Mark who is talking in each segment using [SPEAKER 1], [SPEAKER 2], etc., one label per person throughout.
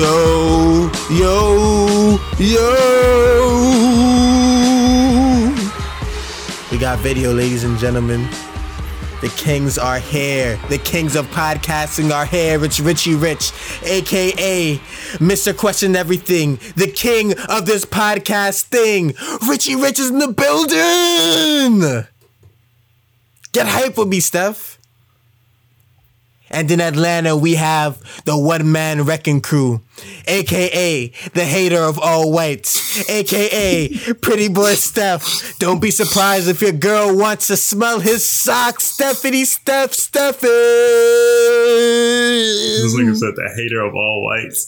[SPEAKER 1] Yo, yo, yo. We got video, ladies and gentlemen. The kings are here. The kings of podcasting are here. It's Richie Rich, aka Mr. Question Everything, the king of this podcast thing. Richie Rich is in the building. Get hype with me, Steph. And in Atlanta, we have the one man wrecking crew, aka the hater of all whites, aka pretty boy Steph. Don't be surprised if your girl wants to smell his socks, Stephanie, Steph, Steph.
[SPEAKER 2] This nigga said the hater of all whites.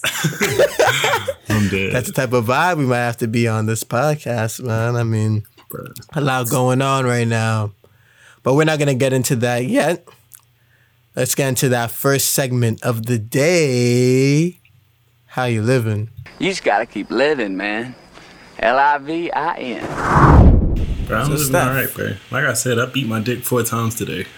[SPEAKER 2] I'm dead.
[SPEAKER 1] That's the type of vibe we might have to be on this podcast, man. I mean, a lot going on right now. But we're not to get into that yet. Let's get into that first segment of the day. How you living?
[SPEAKER 3] You just gotta keep living, man. L I V I N.
[SPEAKER 2] Bro, I'm
[SPEAKER 1] So
[SPEAKER 2] living
[SPEAKER 1] Steph.
[SPEAKER 2] all right, bro. Like I said, I beat my dick four times today.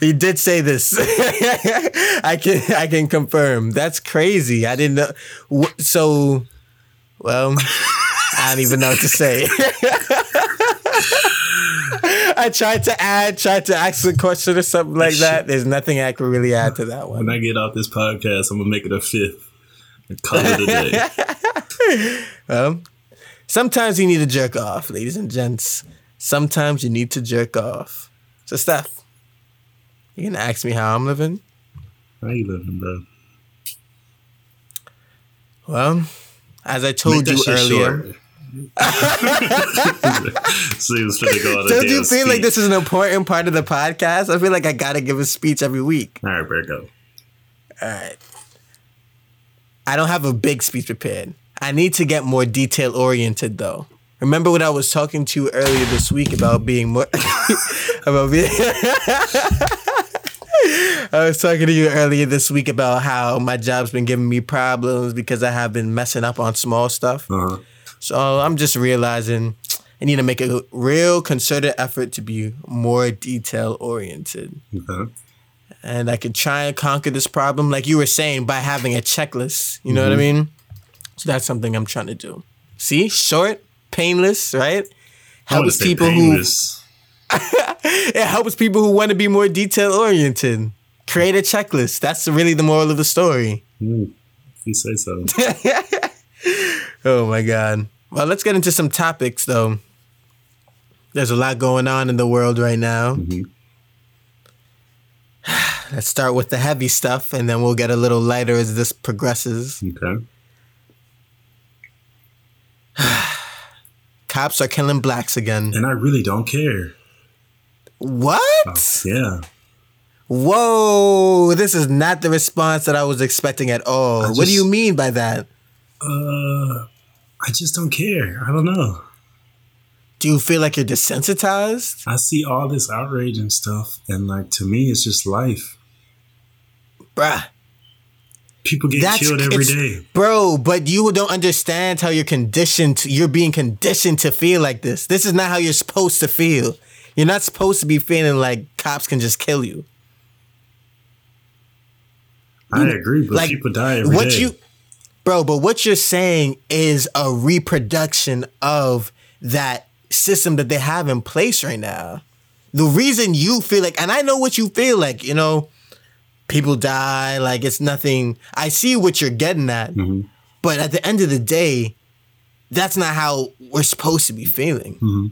[SPEAKER 1] He did say this. I can I can confirm. That's crazy. I didn't know. Wh- So, well, I don't even know what to say. I tried to add, tried to ask a question or something like that. There's nothing I can really add to that one. When.
[SPEAKER 2] I get off this podcast, I'm gonna make it a fifth. Call it a day.
[SPEAKER 1] Well, sometimes you need to jerk off, ladies and gents. Sometimes you need to jerk off. So, Steph, you gonna ask me how I'm living?
[SPEAKER 2] How you living, bro?
[SPEAKER 1] Well, as I told you earlier.
[SPEAKER 2] so he was finna go on
[SPEAKER 1] Don't you feel like this is an important part of the podcast? I feel like I gotta give a speech every week.
[SPEAKER 2] All right, bro, go.
[SPEAKER 1] All right. I don't have a big speech prepared. I need to get more detail oriented though. Remember what I was talking to you earlier this week about being more about being I was talking to you earlier this week about how my job's been giving me problems because I have been messing up on small stuff.
[SPEAKER 2] Uh huh.
[SPEAKER 1] So I'm just realizing I need to make a real concerted effort to be more detail oriented.
[SPEAKER 2] Okay.
[SPEAKER 1] And I could try and conquer this problem, like you were saying, by having a checklist. You know what I mm-hmm. mean? So that's something I'm trying to do. See, short, painless, right? Helps people who it helps people who want to be more detail oriented. Create a checklist. That's really the moral of the story.
[SPEAKER 2] If you say so.
[SPEAKER 1] Oh my god. Well, let's get into some topics though. There's a lot going on in the world right now.
[SPEAKER 2] Mhm.
[SPEAKER 1] Let's start with the heavy stuff and then we'll get a little lighter as this progresses.
[SPEAKER 2] Okay.
[SPEAKER 1] Cops are killing blacks again.
[SPEAKER 2] And I really don't care.
[SPEAKER 1] What?
[SPEAKER 2] Yeah.
[SPEAKER 1] Whoa, this is not the response that I was expecting at all.
[SPEAKER 2] I
[SPEAKER 1] what do you mean by that?
[SPEAKER 2] Uh, I just don't care. I don't know.
[SPEAKER 1] Do you feel like you're desensitized?
[SPEAKER 2] I see all this outrage and stuff, and like to me, it's just life.
[SPEAKER 1] Bruh.
[SPEAKER 2] People get
[SPEAKER 1] That's
[SPEAKER 2] killed every day.
[SPEAKER 1] Bro, but you don't understand how you're conditioned. To, you're being conditioned to feel like this. This is not how you're supposed to feel. You're not supposed to be feeling like cops can just kill you.
[SPEAKER 2] I agree, but
[SPEAKER 1] like,
[SPEAKER 2] people die every day.
[SPEAKER 1] what you, bro, but what you're saying is a reproduction of that system that they have in place right now. The reason you feel like, and I know what you feel like, you know, people die, like it's nothing. I see what you're getting at,
[SPEAKER 2] Mm-hmm.
[SPEAKER 1] but at the end of the day, that's not how we're supposed to be feeling.
[SPEAKER 2] Mm-hmm.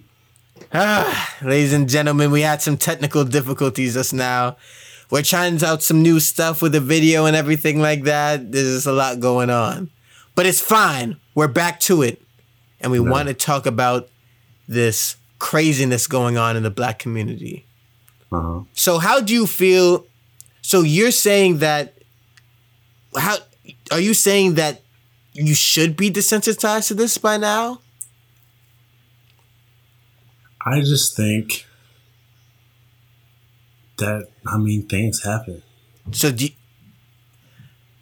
[SPEAKER 1] Ah, ladies and gentlemen, we had some technical difficulties just now. We're trying out some new stuff with the video and everything like that. There's just a lot going on. But it's fine. We're back to it. And we want to talk about this craziness going on in the black community.
[SPEAKER 2] uh-huh.
[SPEAKER 1] So how do you feel? So you're saying that how are you saying that you should be desensitized to this by now?
[SPEAKER 2] I just think that I mean things happen.
[SPEAKER 1] So do you,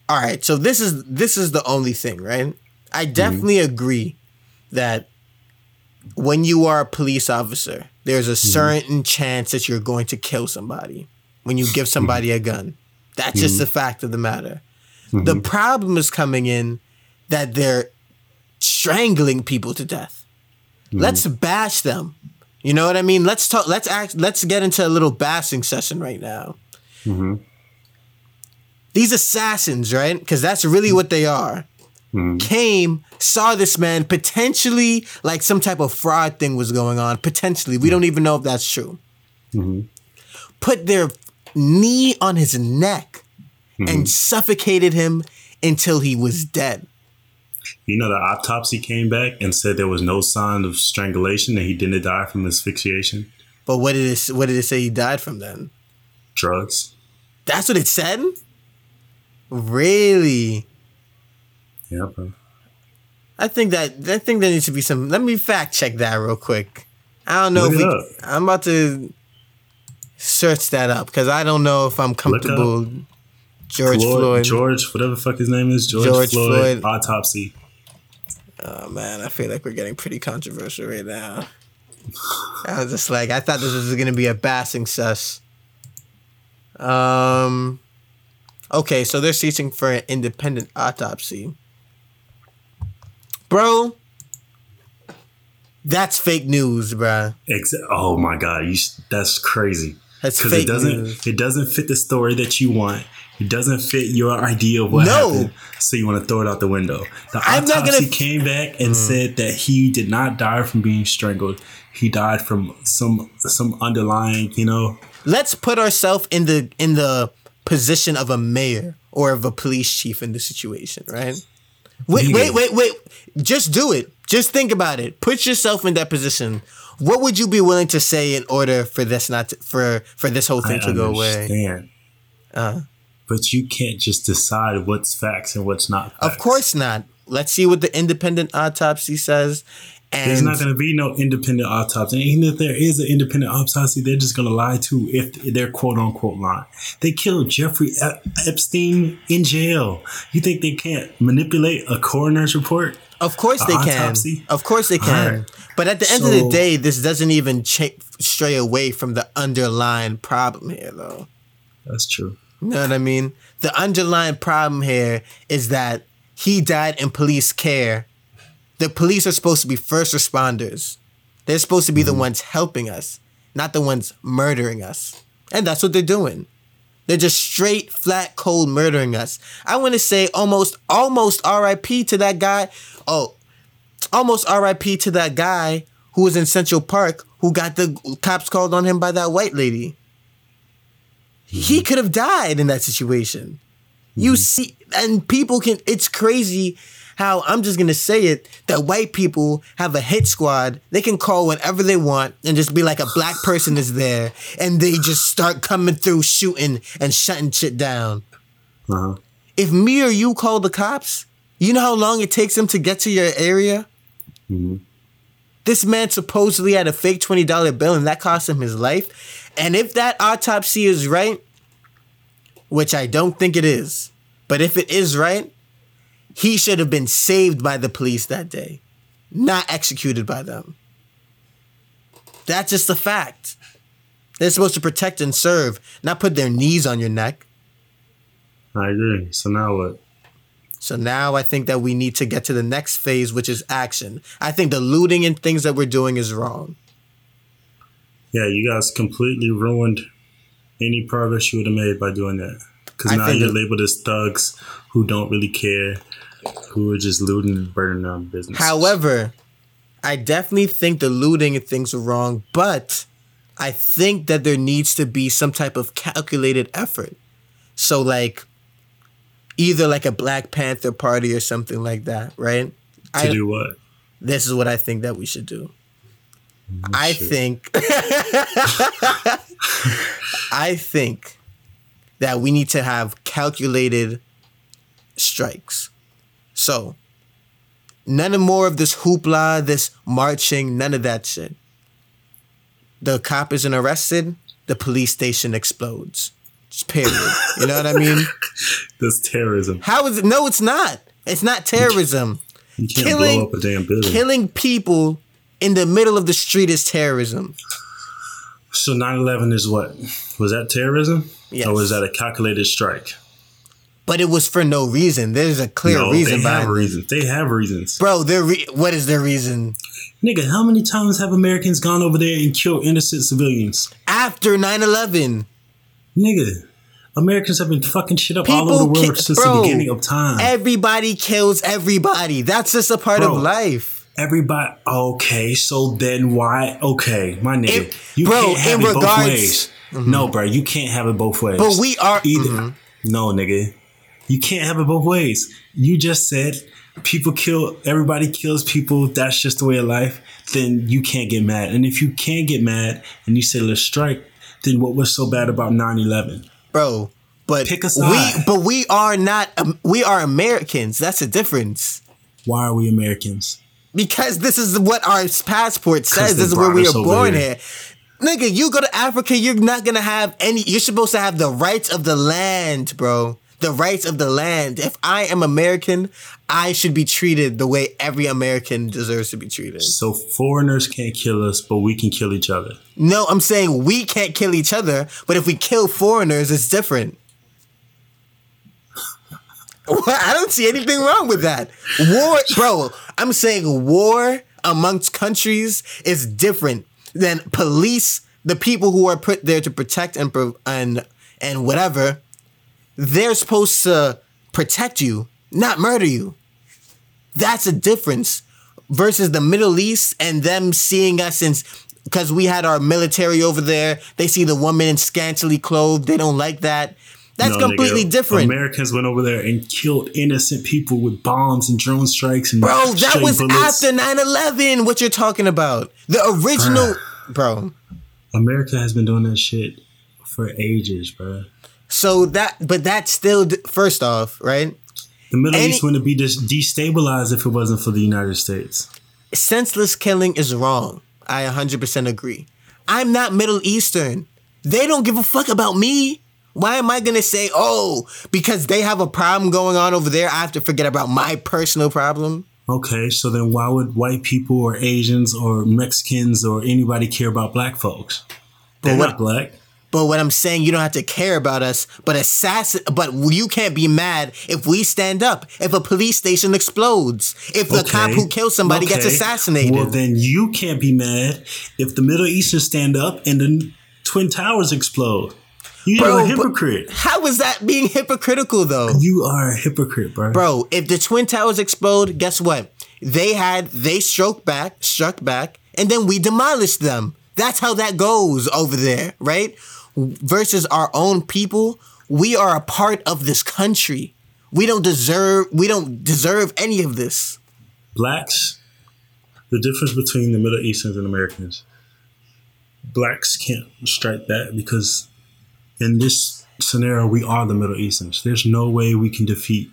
[SPEAKER 1] all right. So this is this is the only thing, right? I mm-hmm. definitely agree that when you are a police officer, there's a mm-hmm. certain chance that you're going to kill somebody. when you give mm-hmm. somebody a gun. That's just the fact of the matter. The problem is coming in that they're strangling people to death. Let's bash them. You know what I mean? Let's talk. Let's act. Let's get into a little bashing session right now. Mm-hmm. These assassins, right? Because that's really what they are. Mm-hmm. Came, saw this man potentially like some type of fraud thing was going on. Potentially, we mm-hmm. don't even know if that's true. Put their knee on his neck and suffocated him until he was dead.
[SPEAKER 2] You know, the autopsy came back and said there was no sign of strangulation and he didn't die from asphyxiation.
[SPEAKER 1] But what did it? What did it say he died from then?
[SPEAKER 2] Drugs.
[SPEAKER 1] That's what it said. Really?
[SPEAKER 2] Yeah, bro.
[SPEAKER 1] I think that I think there needs to be some. Let me fact check that real quick. I don't know
[SPEAKER 2] Look
[SPEAKER 1] if we. I'm about to search that up because I don't know if I'm comfortable. George
[SPEAKER 2] Floyd,
[SPEAKER 1] Floyd.
[SPEAKER 2] George, whatever the fuck his name is, George,
[SPEAKER 1] George
[SPEAKER 2] Floyd,
[SPEAKER 1] Floyd.
[SPEAKER 2] autopsy.
[SPEAKER 1] Oh man, I feel like we're getting pretty controversial right now. I was just like, I thought this was gonna be a bassing sus. Um. Okay, so they're seeking for an independent autopsy. Bro, that's fake news, bro.
[SPEAKER 2] Ex- oh my god, you sh- that's crazy.
[SPEAKER 1] That's
[SPEAKER 2] Because
[SPEAKER 1] fake
[SPEAKER 2] it doesn't
[SPEAKER 1] news.
[SPEAKER 2] it doesn't fit the story that you want. It doesn't fit your idea of what
[SPEAKER 1] No.
[SPEAKER 2] happened. So you want to throw it out the window. The
[SPEAKER 1] I'm not
[SPEAKER 2] autopsy
[SPEAKER 1] gonna-
[SPEAKER 2] came back and said that he did not die from being strangled. He died from some some underlying, you know.
[SPEAKER 1] Let's put ourselves in the in the position of a mayor or of a police chief in the situation, right? Wait, wait, wait, wait. Just do it. Just think about it. Put yourself in that position. What would you be willing to say in order for this not to, for for this whole
[SPEAKER 2] I
[SPEAKER 1] thing to go away?
[SPEAKER 2] understand.
[SPEAKER 1] Uh,
[SPEAKER 2] But you can't just decide what's facts and what's not.
[SPEAKER 1] of course not. Let's see what the independent autopsy says. And There's
[SPEAKER 2] not going to be no independent autopsy. And even if there is an independent autopsy, they're just going to lie too if they're quote unquote lying. They killed Jeffrey Ep- Epstein in jail. You think they can't manipulate a coroner's report?
[SPEAKER 1] Of course they can.
[SPEAKER 2] autopsy?
[SPEAKER 1] Of course they can.
[SPEAKER 2] Alright.
[SPEAKER 1] But at the end of the day, this doesn't even stray away from the underlying problem here, though.
[SPEAKER 2] That's true.
[SPEAKER 1] You know what I mean? The underlying problem here is that he died in police care. The police are supposed to be first responders. They're supposed to be the mm-hmm. ones helping us, not the ones murdering us. And that's what they're doing. They're just straight, flat, cold murdering us. I want to say almost, almost RIP to that guy. Oh, almost RIP to that guy who was in Central Park who got the cops called on him by that white lady. He could have died in that situation. You see, and people can, it's crazy how I'm just gonna say it that white people have a hit squad. They can call whenever they want and just be like a black person is there and they just start coming through shooting and shutting shit down.
[SPEAKER 2] Uh-huh.
[SPEAKER 1] If me or you call the cops, you know how long it takes them to get to your area? This man supposedly had a fake $20 bill and that cost him his life. And if that autopsy is right, which I don't think it is, but if it is right, he should have been saved by the police that day, not executed by them. That's just a fact. They're supposed to protect and serve, not put their knees on your neck.
[SPEAKER 2] I agree. So now what?
[SPEAKER 1] So now I think that we need to get to the next phase, which is action. I think the looting and things that we're doing is wrong.
[SPEAKER 2] Yeah, you guys completely ruined any progress you would have made by doing that. Because now you're labeled as thugs who don't really care, who are just looting and burning down business.
[SPEAKER 1] However, I definitely think the looting and things are wrong, but I think that there needs to be some type of calculated effort. So, like, either like a Black Panther party or something like that, right?
[SPEAKER 2] to
[SPEAKER 1] I,
[SPEAKER 2] do what?
[SPEAKER 1] this is what I think that we should do. I think I think that we need to have calculated strikes. So, none of more of this hoopla, this marching, none of that shit. The cop isn't arrested, the police station explodes. Just period. you know what I mean?
[SPEAKER 2] That's terrorism.
[SPEAKER 1] How is it? No, it's not. It's not terrorism.
[SPEAKER 2] You can't
[SPEAKER 1] Killing-
[SPEAKER 2] blow up a damn building.
[SPEAKER 1] Killing people in the middle of the street is terrorism.
[SPEAKER 2] So 9-11 is what? Was that terrorism?
[SPEAKER 1] Yes.
[SPEAKER 2] Or was that a calculated strike?
[SPEAKER 1] But it was for no reason. There's a clear
[SPEAKER 2] no,
[SPEAKER 1] reason
[SPEAKER 2] they have reasons. They have reasons.
[SPEAKER 1] Bro, their re- what is their reason?
[SPEAKER 2] Nigga, how many times have Americans gone over there and killed innocent civilians?
[SPEAKER 1] After 9-11,
[SPEAKER 2] Nigga, Americans have been fucking shit up all over the world
[SPEAKER 1] ki-
[SPEAKER 2] since
[SPEAKER 1] bro,
[SPEAKER 2] the beginning of time.
[SPEAKER 1] everybody kills everybody. That's just a part
[SPEAKER 2] Bro.
[SPEAKER 1] of life.
[SPEAKER 2] Everybody, okay, so then why? Okay, my nigga, you
[SPEAKER 1] bro,
[SPEAKER 2] can't have
[SPEAKER 1] in
[SPEAKER 2] it both
[SPEAKER 1] regards-
[SPEAKER 2] ways. No, bro, you can't have it both ways.
[SPEAKER 1] But we are-
[SPEAKER 2] either.
[SPEAKER 1] mhm.
[SPEAKER 2] No, nigga, you can't have it both ways. You just said people kill. Everybody kills people. That's just the way of life. Then you can't get mad. And if you can't get mad and you say let's strike, then what was so bad about 9-11?
[SPEAKER 1] Bro, but
[SPEAKER 2] Pick a
[SPEAKER 1] we but we are not um, we are Americans. That's the difference.
[SPEAKER 2] Why are we Americans?
[SPEAKER 1] Because this is what our passport says. This is where we are born
[SPEAKER 2] here.
[SPEAKER 1] here. Nigga, you go to Africa, you're not gonna have any. You're supposed to have the rights of the land, bro. The rights of the land. If I am American, I should be treated the way every American deserves to be treated.
[SPEAKER 2] So foreigners can't kill us, but we can kill each other.
[SPEAKER 1] No, I'm saying we can't kill each other, but if we kill foreigners, it's different. I don't see anything wrong with that. War, bro, I'm saying war amongst countries is different than police, the people who are put there to protect and and and whatever. They're supposed to protect you, not murder you. That's a difference versus the Middle East and them seeing us in because we had our military over there. They see the woman in scantily clothed. They don't like that. That's
[SPEAKER 2] No,
[SPEAKER 1] completely
[SPEAKER 2] nigga.
[SPEAKER 1] different.
[SPEAKER 2] Americans went over there and killed innocent people with bombs and drone strikes and
[SPEAKER 1] Bro, that was
[SPEAKER 2] bullets.
[SPEAKER 1] after 9-11, what you're talking about. The original bro.
[SPEAKER 2] America has been doing that shit for ages, bro.
[SPEAKER 1] So that but that's still first off, right?
[SPEAKER 2] The Middle
[SPEAKER 1] Any-
[SPEAKER 2] East wouldn't be destabilized if it wasn't for the United States.
[SPEAKER 1] senseless killing is wrong. I 100% agree. I'm not Middle Eastern. They don't give a fuck about me. Why am I going to say, oh, because they have a problem going on over there, I have to forget about my personal problem?
[SPEAKER 2] Okay, so then why would white people or Asians or Mexicans or anybody care about black folks? They're
[SPEAKER 1] what-
[SPEAKER 2] not black.
[SPEAKER 1] But what I'm saying, you don't have to care about us, but assassin, but you can't be mad if we stand up, if a police station explodes, if the cop who kills somebody gets assassinated.
[SPEAKER 2] Well, then you can't be mad if the Middle Eastern stand up and the Twin Towers explode. You're
[SPEAKER 1] Bro,
[SPEAKER 2] a hypocrite.
[SPEAKER 1] How is that being hypocritical though?
[SPEAKER 2] You are a hypocrite, bro.
[SPEAKER 1] Bro, if the twin towers explode, guess what? They had they struck back, struck back, and then we demolished them. That's how that goes over there, right? Versus our own people, we are a part of this country. We don't deserve we don't deserve any of this.
[SPEAKER 2] Blacks, the difference between the Middle Easterns and Americans, blacks can't strike that because in this scenario, we are the Middle Easterns. There's no way we can defeat,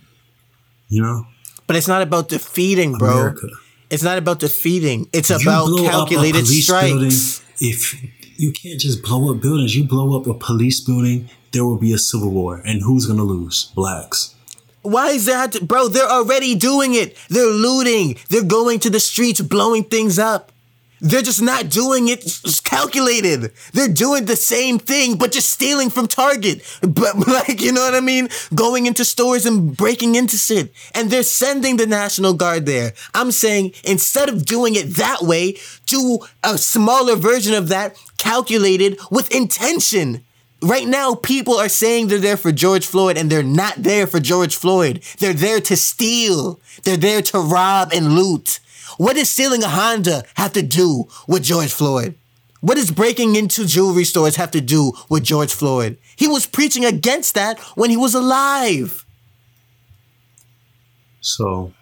[SPEAKER 2] you know,
[SPEAKER 1] But it's not about defeating, bro.
[SPEAKER 2] America.
[SPEAKER 1] It's not about defeating. It's
[SPEAKER 2] You
[SPEAKER 1] about
[SPEAKER 2] blow up a
[SPEAKER 1] calculated strikes.
[SPEAKER 2] building, if you can't just blow up buildings, you blow up a police building, there will be a civil war. And who's going to lose? Blacks.
[SPEAKER 1] Why is that? Bro, they're already doing it. They're looting. They're going to the streets, blowing things up. They're just not doing it s- calculated. They're doing the same thing, but just stealing from Target. But like, you know what I mean? Going into stores and breaking into shit. And they're sending the National Guard there. I'm saying instead of doing it that way, do a smaller version of that calculated with intention. Right now, people are saying they're there for George Floyd and they're not there for George Floyd. They're there to steal. They're there to rob and loot. What does stealing a Honda have to do with George Floyd? What does breaking into jewelry stores have to do with George Floyd? He was preaching against that when he was alive.
[SPEAKER 2] So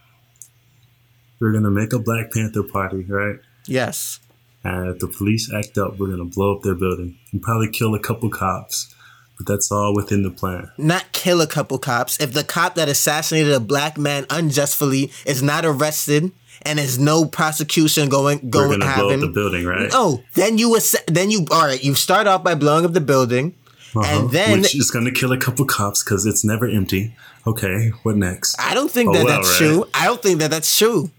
[SPEAKER 2] we're going to make a Black Panther party, right?
[SPEAKER 1] Yes.
[SPEAKER 2] And if the police act up, we're going to blow up their building and probably kill a couple cops. But that's all within the plan.
[SPEAKER 1] Not kill a couple cops. If the cop that assassinated a black man unjustly is not arrested and there's no prosecution going going
[SPEAKER 2] to blow up the building, right?
[SPEAKER 1] Oh, then you ass- then you all right. You start off by blowing up the building,
[SPEAKER 2] Uh-huh.
[SPEAKER 1] and then
[SPEAKER 2] Which is going to kill a couple cops because it's never empty. Okay, what next?
[SPEAKER 1] I don't think
[SPEAKER 2] Oh,
[SPEAKER 1] that
[SPEAKER 2] well,
[SPEAKER 1] that's
[SPEAKER 2] right.
[SPEAKER 1] true. I don't think that that's true.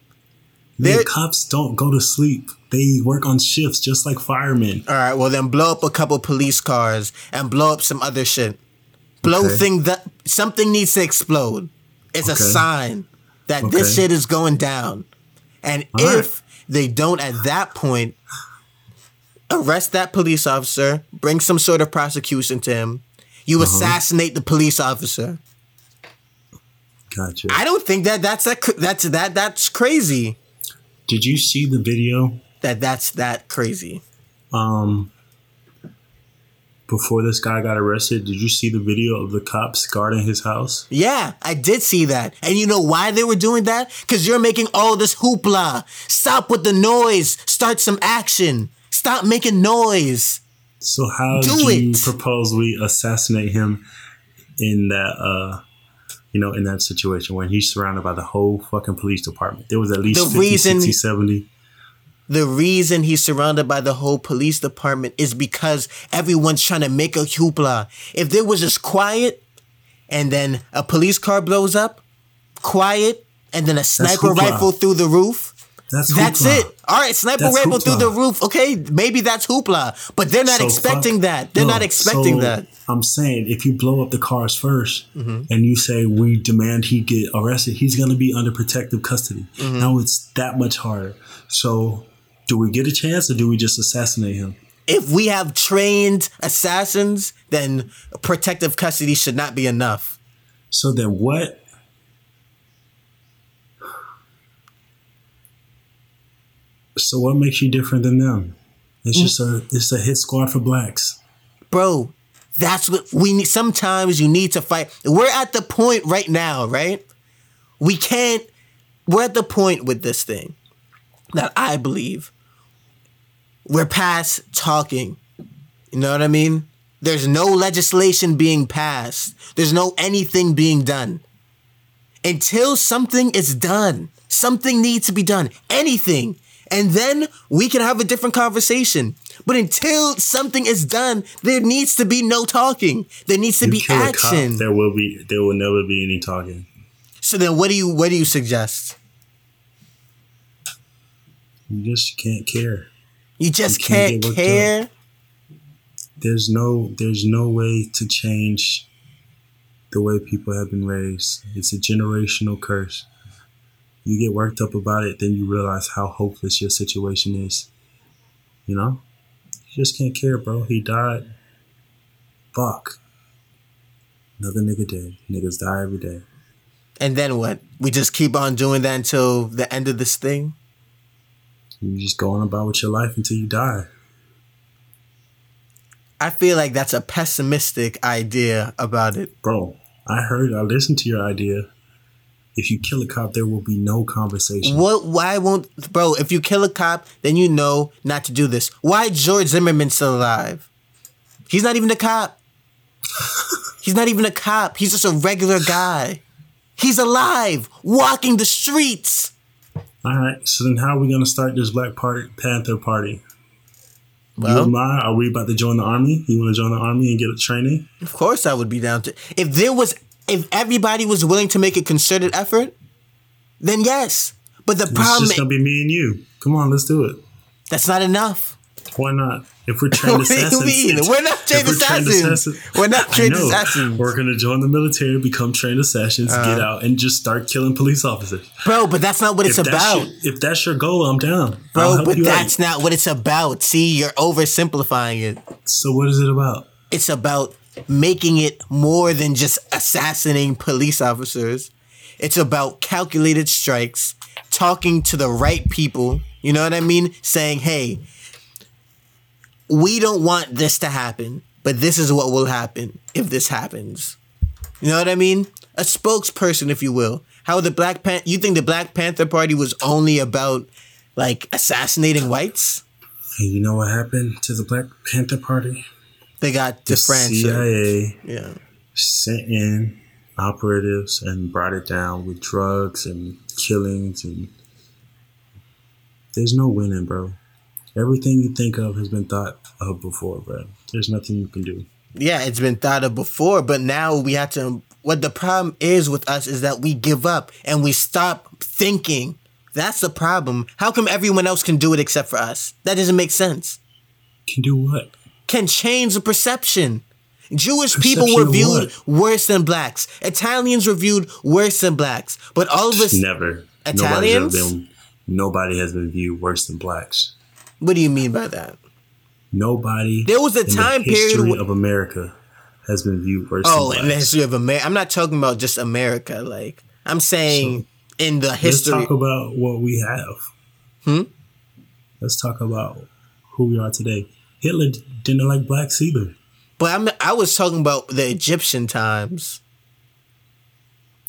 [SPEAKER 2] The cops don't go to sleep. They work on shifts just like firemen.
[SPEAKER 1] All right, well then blow up a couple police cars and blow up some other shit. Blow
[SPEAKER 2] Okay.
[SPEAKER 1] thing that something needs to explode. It's a sign that this shit is going down. And
[SPEAKER 2] All right.
[SPEAKER 1] if they don't at that point arrest that police officer, bring some sort of prosecution to him, you
[SPEAKER 2] Uh-huh.
[SPEAKER 1] assassinate the police officer.
[SPEAKER 2] Gotcha.
[SPEAKER 1] I don't think that that's a, that's that that's crazy.
[SPEAKER 2] Did you see the video
[SPEAKER 1] That that's that crazy.
[SPEAKER 2] um before this guy got arrested? Did you see the video of the cops guarding his house?
[SPEAKER 1] Yeah, I did see that. And you know why they were doing that? Because you're making all this hoopla. Stop with the noise. Start some action. Stop making noise.
[SPEAKER 2] So how
[SPEAKER 1] Do
[SPEAKER 2] do you propose we assassinate him in that uh you know, in that situation when he's surrounded by the whole fucking police department. There was at least
[SPEAKER 1] The
[SPEAKER 2] 50,
[SPEAKER 1] reason-
[SPEAKER 2] 60, 70.
[SPEAKER 1] The reason he's surrounded by the whole police department is because everyone's trying to make a hoopla. If there was just quiet and then a police car blows up, quiet, and then a sniper rifle through the roof,
[SPEAKER 2] That's
[SPEAKER 1] That's it. All right, sniper
[SPEAKER 2] That's
[SPEAKER 1] rifle through the roof. Okay, maybe that's hoopla, but they're not
[SPEAKER 2] So
[SPEAKER 1] expecting
[SPEAKER 2] fuck-
[SPEAKER 1] that. They're
[SPEAKER 2] No,
[SPEAKER 1] not expecting
[SPEAKER 2] so
[SPEAKER 1] that.
[SPEAKER 2] I'm saying if you blow up the cars 1st
[SPEAKER 1] Mm-hmm.
[SPEAKER 2] and you say we demand he get arrested, he's going to be under protective custody.
[SPEAKER 1] Mm-hmm.
[SPEAKER 2] Now it's that much harder. So do we get a chance or do we just assassinate him?
[SPEAKER 1] If we have trained assassins, then protective custody should not be enough.
[SPEAKER 2] So then what? So what makes you different than them? It's just a it's a hit squad for blacks.
[SPEAKER 1] Bro, that's what we need. Sometimes you need to fight. We're at the point right now, right? We can't, we're at the point with this thing that I believe we're past talking. You know what I mean? There's no legislation being passed, there's no anything being done. Until something is done, something needs to be done. Anything. And then we can have a different conversation. But until something is done, there needs to be no talking. There needs to
[SPEAKER 2] You
[SPEAKER 1] be
[SPEAKER 2] kill a cop,
[SPEAKER 1] action.
[SPEAKER 2] there will be there will never be any talking.
[SPEAKER 1] So then what do you what do you suggest?
[SPEAKER 2] You just can't care.
[SPEAKER 1] You just
[SPEAKER 2] You can't
[SPEAKER 1] can't, care.
[SPEAKER 2] there's no there's no way to change the way people have been raised. It's a generational curse. You get worked up about it, then you realize how hopeless your situation is. You know? You just can't care, bro. He died. Fuck. Another nigga dead. Niggas die every day.
[SPEAKER 1] And then what? We just keep on doing that until the end of this thing?
[SPEAKER 2] You just go on about with your life until you die.
[SPEAKER 1] I feel like that's a pessimistic idea about it.
[SPEAKER 2] Bro, I heard, I listened to your idea. If you kill a cop, there will be no conversation.
[SPEAKER 1] What? Why won't, bro? If you kill a cop, then you know not to do this. Why George Zimmerman still alive? He's not even a cop. He's not even a cop. He's just a regular guy. He's alive, walking the streets.
[SPEAKER 2] All right, so then how are we gonna start this Black Party Panther Party? you
[SPEAKER 1] Well,
[SPEAKER 2] and I, are we about to join the army? You want to join the army and get a training?
[SPEAKER 1] of course I would be down to. If there was, if everybody was willing to make a concerted effort, then yes. But the
[SPEAKER 2] It's
[SPEAKER 1] problem,
[SPEAKER 2] just gonna be me and you. Come on, let's do it.
[SPEAKER 1] that's not enough.
[SPEAKER 2] Why not? If we're trained
[SPEAKER 1] What do you
[SPEAKER 2] assassins?
[SPEAKER 1] We're not trained
[SPEAKER 2] we're trained
[SPEAKER 1] assassins. We're not trained assassins.
[SPEAKER 2] We're gonna join the military, become trained assassins,
[SPEAKER 1] Uh-huh.
[SPEAKER 2] get out, and just start killing police officers.
[SPEAKER 1] Bro, but that's not what it's
[SPEAKER 2] if that's
[SPEAKER 1] about.
[SPEAKER 2] your, if that's your goal, I'm down.
[SPEAKER 1] Bro, but
[SPEAKER 2] you out.
[SPEAKER 1] that's not what it's about. See, you're oversimplifying it.
[SPEAKER 2] So what is it about?
[SPEAKER 1] It's about making it more than just assassinating police officers. It's about calculated strikes, talking to the right people. You know what I mean? Saying, hey, we don't want this to happen, but this is what will happen if this happens. You know what I mean? A spokesperson, if you will. How the Black Pan you think the Black Panther Party was only about like assassinating whites?
[SPEAKER 2] Hey, you know what happened to the Black Panther Party?
[SPEAKER 1] They got
[SPEAKER 2] The. CIA
[SPEAKER 1] Yeah.
[SPEAKER 2] sent in operatives and brought it down with drugs and killings and there's no winning, bro. Everything you think of has been thought of before, bro. There's nothing you can do.
[SPEAKER 1] yeah, it's been thought of before, but now we have to. What the problem is with us is that we give up and we stop thinking That's the problem. How come everyone else can do it except for us? That doesn't make sense.
[SPEAKER 2] Can do what?
[SPEAKER 1] Can change the perception. Jewish people were viewed worse than blacks. Italians were viewed worse than blacks. But all of us,
[SPEAKER 2] Never. Nobody's ever
[SPEAKER 1] Italians?
[SPEAKER 2] been. Nobody has been viewed worse than blacks.
[SPEAKER 1] What do you mean by that?
[SPEAKER 2] Nobody.
[SPEAKER 1] There was a time
[SPEAKER 2] the
[SPEAKER 1] period wh-
[SPEAKER 2] of America has been viewed worse.
[SPEAKER 1] Oh, in the history of America. I'm not talking about just America. Like I'm saying in the history.
[SPEAKER 2] Let's talk about what we have.
[SPEAKER 1] Hmm?
[SPEAKER 2] Let's talk about who we are today. Hitler didn't like blacks either.
[SPEAKER 1] But I'm, I was talking about the Egyptian times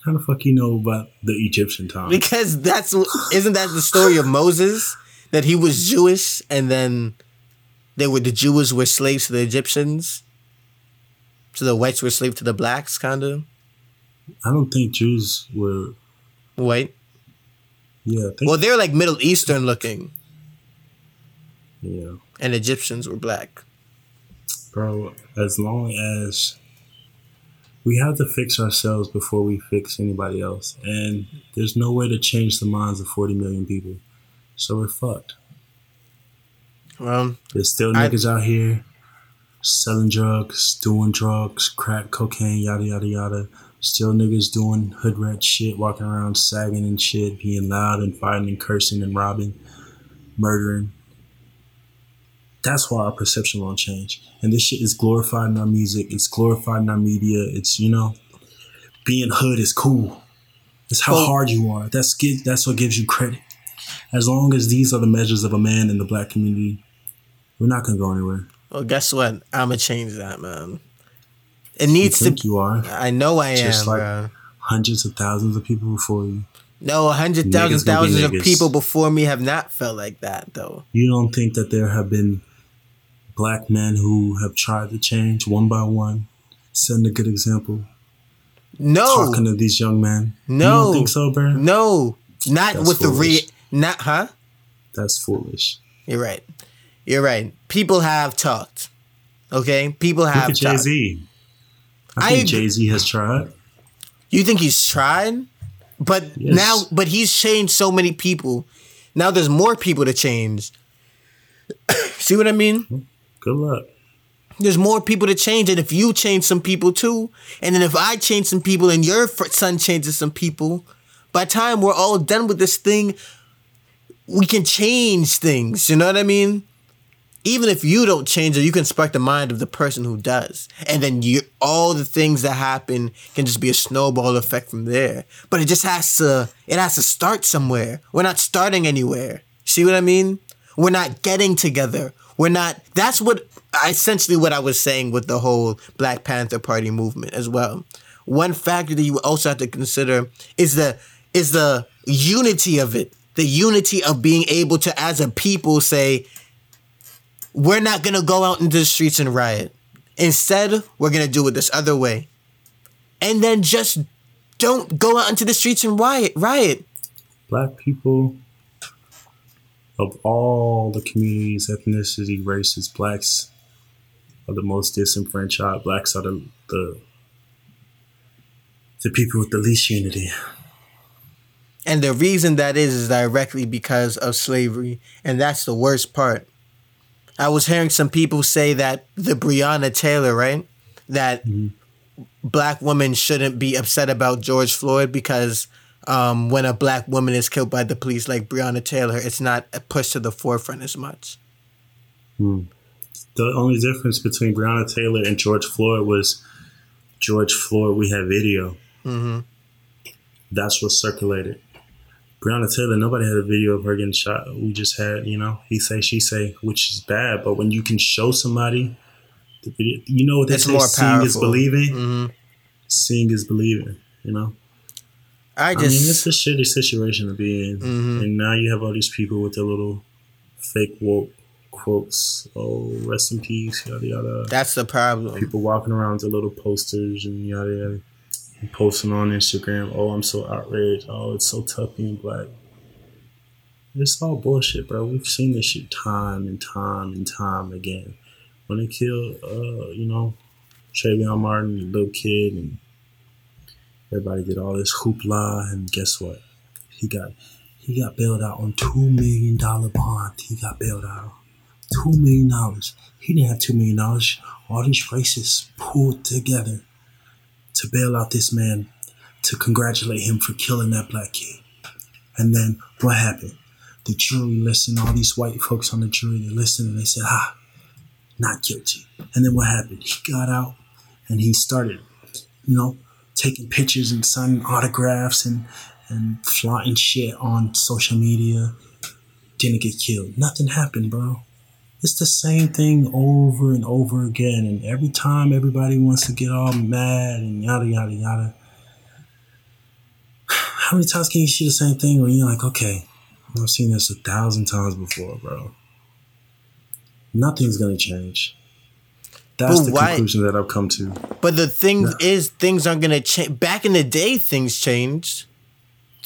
[SPEAKER 2] How the fuck you know about the Egyptian times?
[SPEAKER 1] because that's isn't that the story of Moses that he was Jewish and then they were the Jews were slaves to the Egyptians, so the whites were slaves to the blacks, kind of.
[SPEAKER 2] I don't think Jews were.
[SPEAKER 1] White.
[SPEAKER 2] Yeah,
[SPEAKER 1] Well, they're like Middle Eastern looking,
[SPEAKER 2] yeah,
[SPEAKER 1] and Egyptians were black.
[SPEAKER 2] bro. As long as we have to fix ourselves before we fix anybody else, and there's no way to change the minds of 40 million people, so we're fucked.
[SPEAKER 1] Well,
[SPEAKER 2] There's still
[SPEAKER 1] I-
[SPEAKER 2] niggas out here selling drugs, doing drugs, crack, cocaine, yada yada yada. Still niggas doing hood rat shit, walking around sagging and shit, being loud and fighting and cursing and robbing, murdering. That's why our perception won't change. And this shit is glorified in our music. It's glorified in our media. It's you know, being hood is cool. It's how hard you are. That's that's what gives you credit. As long as these are the measures of a man in the black community, we're not gonna go anywhere.
[SPEAKER 1] well, guess what? I'ma change that, man. It
[SPEAKER 2] You
[SPEAKER 1] needs to.
[SPEAKER 2] think you are
[SPEAKER 1] I know I am,
[SPEAKER 2] Just like-
[SPEAKER 1] bro.
[SPEAKER 2] hundreds of thousands of people before you.
[SPEAKER 1] No, a hundred thousand thousands of people before me have not felt like that, though.
[SPEAKER 2] You don't think that there have been black men who have tried to change one by one, setting a good example,
[SPEAKER 1] No,
[SPEAKER 2] talking to these young men? You
[SPEAKER 1] No.
[SPEAKER 2] don't think so, bro?
[SPEAKER 1] no, not
[SPEAKER 2] That's
[SPEAKER 1] with the re. Not, huh?
[SPEAKER 2] That's foolish.
[SPEAKER 1] You're right. You're right. People have talked. Okay, people have
[SPEAKER 2] Jay. Z. I
[SPEAKER 1] I
[SPEAKER 2] think. Jay Z has tried.
[SPEAKER 1] You think he's tried? But
[SPEAKER 2] Yes.
[SPEAKER 1] now, but he's changed so many people. Now there's more people to change. See what I mean? Hmm.
[SPEAKER 2] Good luck.
[SPEAKER 1] There's more people to change, and if you change some people too, and then if I change some people, and your son changes some people, by the time we're all done with this thing, we can change things. You know what I mean? Even if you don't change it, you can spark the mind of the person who does, and then you all the things that happen can just be a snowball effect from there. But it just has to it has to start somewhere. We're not starting anywhere. See what I mean? We're not getting together. We're not. That's what essentially what I was saying with the whole Black Panther Party movement as well. One factor that you also have to consider is the is the unity of it. The unity of being able to, as a people, say, we're not gonna go out into the streets and riot. Instead, we're gonna do it this other way. And then just don't go out into the streets and riot riot.
[SPEAKER 2] Black people of all the communities, ethnicity, races, blacks are the most disenfranchised. Blacks are the the, the people with the least unity.
[SPEAKER 1] And the reason that is is directly because of slavery. And that's the worst part. I was hearing some people say that the Breonna Taylor, right? That black women shouldn't be upset about George Floyd because um, when a black woman is killed by the police like Breonna Taylor, it's not pushed to the forefront as much.
[SPEAKER 2] The only difference between Breonna Taylor and George Floyd was George Floyd. We had video.
[SPEAKER 1] hmm
[SPEAKER 2] That's what circulated. Breonna Taylor, nobody had a video of her getting shot. We just had, you know, he say, she say, which is bad. But when you can show somebody the video, you know what they
[SPEAKER 1] It's
[SPEAKER 2] say,
[SPEAKER 1] more
[SPEAKER 2] seeing is believing.
[SPEAKER 1] hmm
[SPEAKER 2] Seeing is believing. You know,
[SPEAKER 1] I just.
[SPEAKER 2] I mean, it's a shitty situation to be in,
[SPEAKER 1] Mhm.
[SPEAKER 2] and now you have all these people with their little fake woke quotes. Oh, rest in peace, yada yada.
[SPEAKER 1] that's the problem.
[SPEAKER 2] people walking around with their little posters and yada yada, posting on Instagram. Oh, I'm so outraged. Oh, it's so tough being black. It's all bullshit, bro. We've seen this shit time and time and time again. When they killed, uh, you know, Trayvon Martin, the little kid, and everybody did all this hoopla, and guess what? He got He got bailed out on two million dollar bond. He got bailed out. Two million dollars. He didn't have two million dollars. All these racists pulled together to bail out this man to congratulate him for killing that black kid. And then what happened? The jury listened, all these white folks on the jury, they listened and they said, ah, not guilty. And then what happened? He got out and he started, you know, taking pictures and signing autographs and, and flaunting shit on social media. Didn't get killed. Nothing happened, bro. It's the same thing over and over again. And every time everybody wants to get all mad and yada, yada, yada. How many times can you see the same thing where you're like, okay, I've seen this a thousand times before, bro. Nothing's gonna change. That's
[SPEAKER 1] But
[SPEAKER 2] the
[SPEAKER 1] why-
[SPEAKER 2] conclusion that I've come to.
[SPEAKER 1] But the thing
[SPEAKER 2] No.
[SPEAKER 1] is, things aren't gonna change. Back in the day, things changed.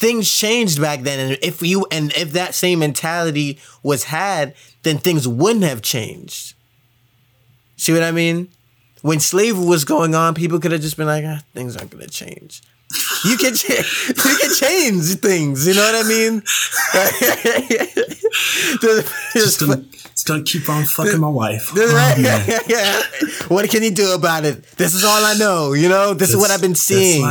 [SPEAKER 1] Things changed back then, and if you and if that same mentality was had, then things wouldn't have changed. See what I mean? When slavery was going on, people could have just been like, ah, "Things aren't gonna change." You can cha- you can change things. You know what I mean?
[SPEAKER 2] It's gonna, keep on fucking my wife. Oh,
[SPEAKER 1] Right?
[SPEAKER 2] man.
[SPEAKER 1] yeah, yeah. What can you do about it? This is all I know. You know, this is what I've been seeing.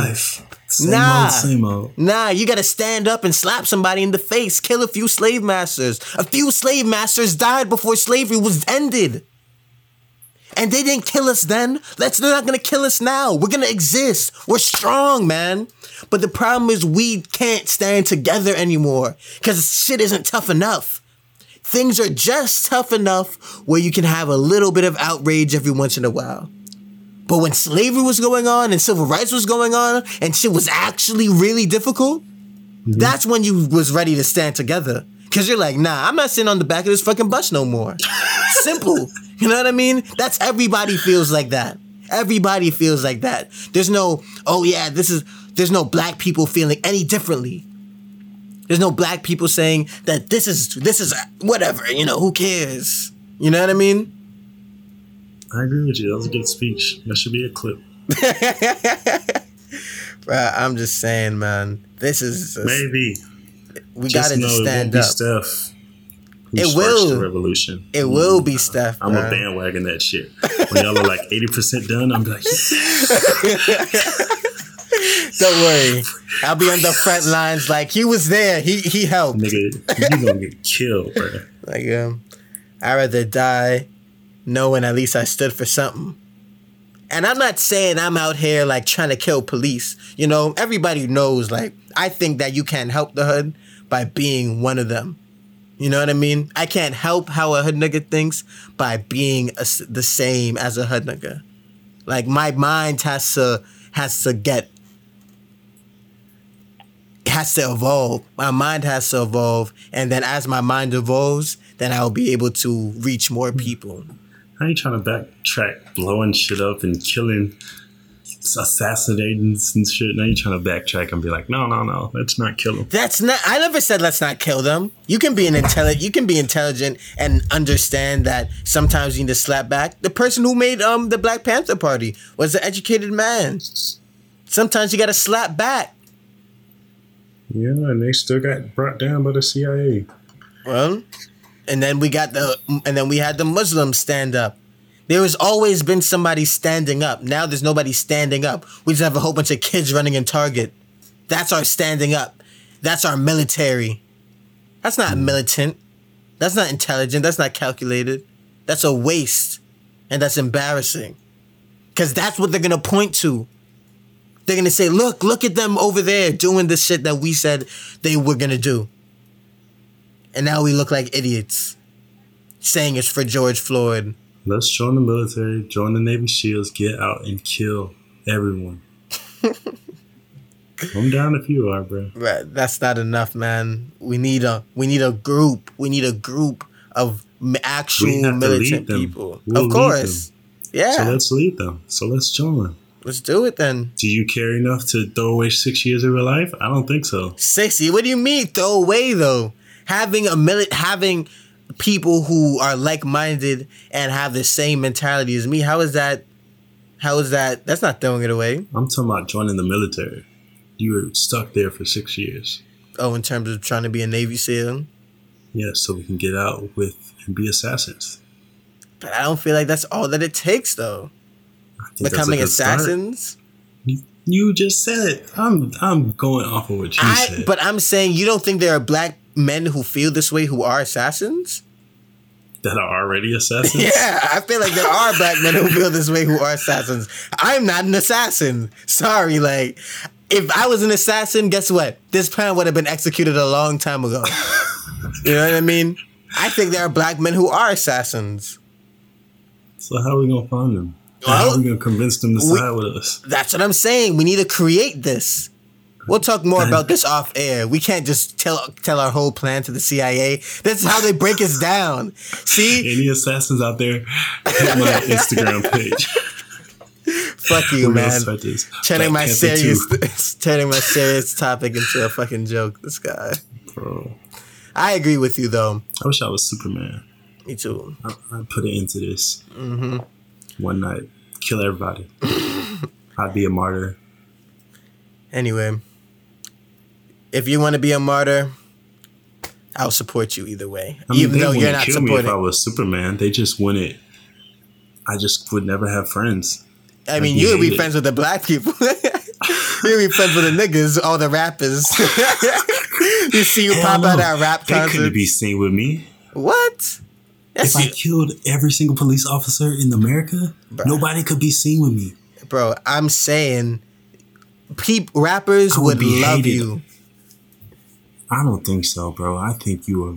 [SPEAKER 2] Same
[SPEAKER 1] Nah.
[SPEAKER 2] old, same old.
[SPEAKER 1] Nah, you gotta stand up and slap somebody in the face, kill a few slave masters. A few slave masters died before slavery was ended. And they didn't kill us then. That's they're not gonna kill us now. We're gonna exist. We're strong, man. But the problem is we can't stand together anymore. Cause shit isn't tough enough. Things are just tough enough where you can have a little bit of outrage every once in a while. But when slavery was going on and civil rights was going on and shit was actually really difficult, mm-hmm. that's when you was ready to stand together. Cause you're like, nah, I'm not sitting on the back of this fucking bus no more. Simple. You know what I mean? That's everybody feels like that. Everybody feels like that. There's no, oh yeah, this is there's no black people feeling any differently. There's no black people saying that this is this is whatever, you know, who cares? You know what I mean?
[SPEAKER 2] I agree with you. That was a good speech. That should be a clip.
[SPEAKER 1] Bruh, I'm just saying, man. This is
[SPEAKER 2] Maybe.
[SPEAKER 1] we
[SPEAKER 2] just it
[SPEAKER 1] stand up.
[SPEAKER 2] Steph.
[SPEAKER 1] It will.
[SPEAKER 2] The revolution.
[SPEAKER 1] It will be Steph.
[SPEAKER 2] I'm a bandwagon that shit. When y'all are like 80% done, I'm like,
[SPEAKER 1] Don't worry. I'll be on the front lines like he was there. He he helped.
[SPEAKER 2] nigga, you gonna get killed, bro.
[SPEAKER 1] Like um I'd rather die knowing at least I stood for something. And I'm not saying I'm out here like trying to kill police. You know, everybody knows like I think that you can't help the hood by being one of them. You know what I mean? I can't help how a hood nigga thinks by being a the same as a hood nigga. Like my mind has to has to get has to evolve. My mind has to evolve, and then as my mind evolves, then I'll be able to reach more people.
[SPEAKER 2] How you trying to backtrack, blowing shit up and killing, assassinating and shit? Now you trying to backtrack and be like, no, no, no, let's not kill them.
[SPEAKER 1] That's not. I never said let's not kill them. You can be an intelligent. You can be intelligent and understand that sometimes you need to slap back. The person who made um the Black Panther Party was an educated man. Sometimes you got to slap back.
[SPEAKER 2] Yeah, and they still got brought down by the CIA.
[SPEAKER 1] Well, and then we got the and then we had the Muslims stand up. There has always been somebody standing up. Now there's nobody standing up. We just have a whole bunch of kids running in Target. That's our standing up. That's our military. That's not hmm. militant. That's not intelligent. That's not calculated. That's a waste. And that's embarrassing. Cause that's what they're gonna point to. They're gonna say, look, look at them over there doing the shit that we said they were gonna do and now we look like idiots saying it's for George Floyd.
[SPEAKER 2] Let's join the military, join the Navy SEALs, get out and kill everyone. I'm down if you are, bro.
[SPEAKER 1] Right, that's not enough, man. We need a we need a group. We need a group of actual
[SPEAKER 2] We have to lead
[SPEAKER 1] militant people.
[SPEAKER 2] We'll
[SPEAKER 1] of course. Yeah.
[SPEAKER 2] So
[SPEAKER 1] let's,
[SPEAKER 2] let's lead them. So let's join. Them.
[SPEAKER 1] Let's do it then.
[SPEAKER 2] Do you care enough to throw away six years of your life? I don't think so.
[SPEAKER 1] Sixty. What do you mean throw away though? Having a milit having people who are like minded and have the same mentality as me, how is that how is that that's not throwing it away.
[SPEAKER 2] I'm talking about joining the military. You were stuck there for six years.
[SPEAKER 1] Oh, in terms of trying to be a Navy SEAL.
[SPEAKER 2] Yeah, so we can get out with and be assassins.
[SPEAKER 1] But I don't feel like that's all that it takes, though.
[SPEAKER 2] I think that's a
[SPEAKER 1] Becoming assassins.
[SPEAKER 2] You just said it. I'm I'm going off of what you
[SPEAKER 1] I,
[SPEAKER 2] said.
[SPEAKER 1] but I'm saying you don't think there are black men who feel this way who are assassins?
[SPEAKER 2] that are already assassins.
[SPEAKER 1] Yeah, I feel like there are black men who feel this way who are assassins. I'm not an assassin. Sorry, like if I was an assassin, guess what? This plan would have been executed a long time ago. you know what I mean? I think there are black men who are assassins.
[SPEAKER 2] So how are we gonna find them? how
[SPEAKER 1] Well,
[SPEAKER 2] are we gonna convince them to
[SPEAKER 1] we-
[SPEAKER 2] side with us?
[SPEAKER 1] That's what I'm saying. We need to create this. We'll talk more about this off air. We can't just tell tell our whole plan to the CIA. That's how they break us down. See?
[SPEAKER 2] Any assassins out there? Hit my Instagram page.
[SPEAKER 1] Fuck you,
[SPEAKER 2] We're
[SPEAKER 1] man. Turning my serious turning my serious topic into a fucking joke. This guy.
[SPEAKER 2] bro.
[SPEAKER 1] I agree with you though.
[SPEAKER 2] I wish I was Superman.
[SPEAKER 1] Me too.
[SPEAKER 2] I, I put it into this
[SPEAKER 1] Mm-hmm.
[SPEAKER 2] one night. Kill everybody. I'd be a martyr.
[SPEAKER 1] Anyway, if you want to be a martyr, I'll support you either way.
[SPEAKER 2] I mean,
[SPEAKER 1] Even though you're not
[SPEAKER 2] kill me if I was Superman. They just wouldn't. I just would never have friends.
[SPEAKER 1] I mean, you would be
[SPEAKER 2] hated.
[SPEAKER 1] friends with the black people. You'd be friends with the niggas, all the rappers. you see you
[SPEAKER 2] Hell
[SPEAKER 1] pop out at rap
[SPEAKER 2] They couldn't
[SPEAKER 1] concert.
[SPEAKER 2] be seen with me.
[SPEAKER 1] What? That's
[SPEAKER 2] if I killed every single police officer in America,
[SPEAKER 1] Bruh.
[SPEAKER 2] nobody could be seen with me.
[SPEAKER 1] bro. I'm saying, peop rappers would,
[SPEAKER 2] would be
[SPEAKER 1] love
[SPEAKER 2] hated.
[SPEAKER 1] you.
[SPEAKER 2] I don't think so, bro. I think you are.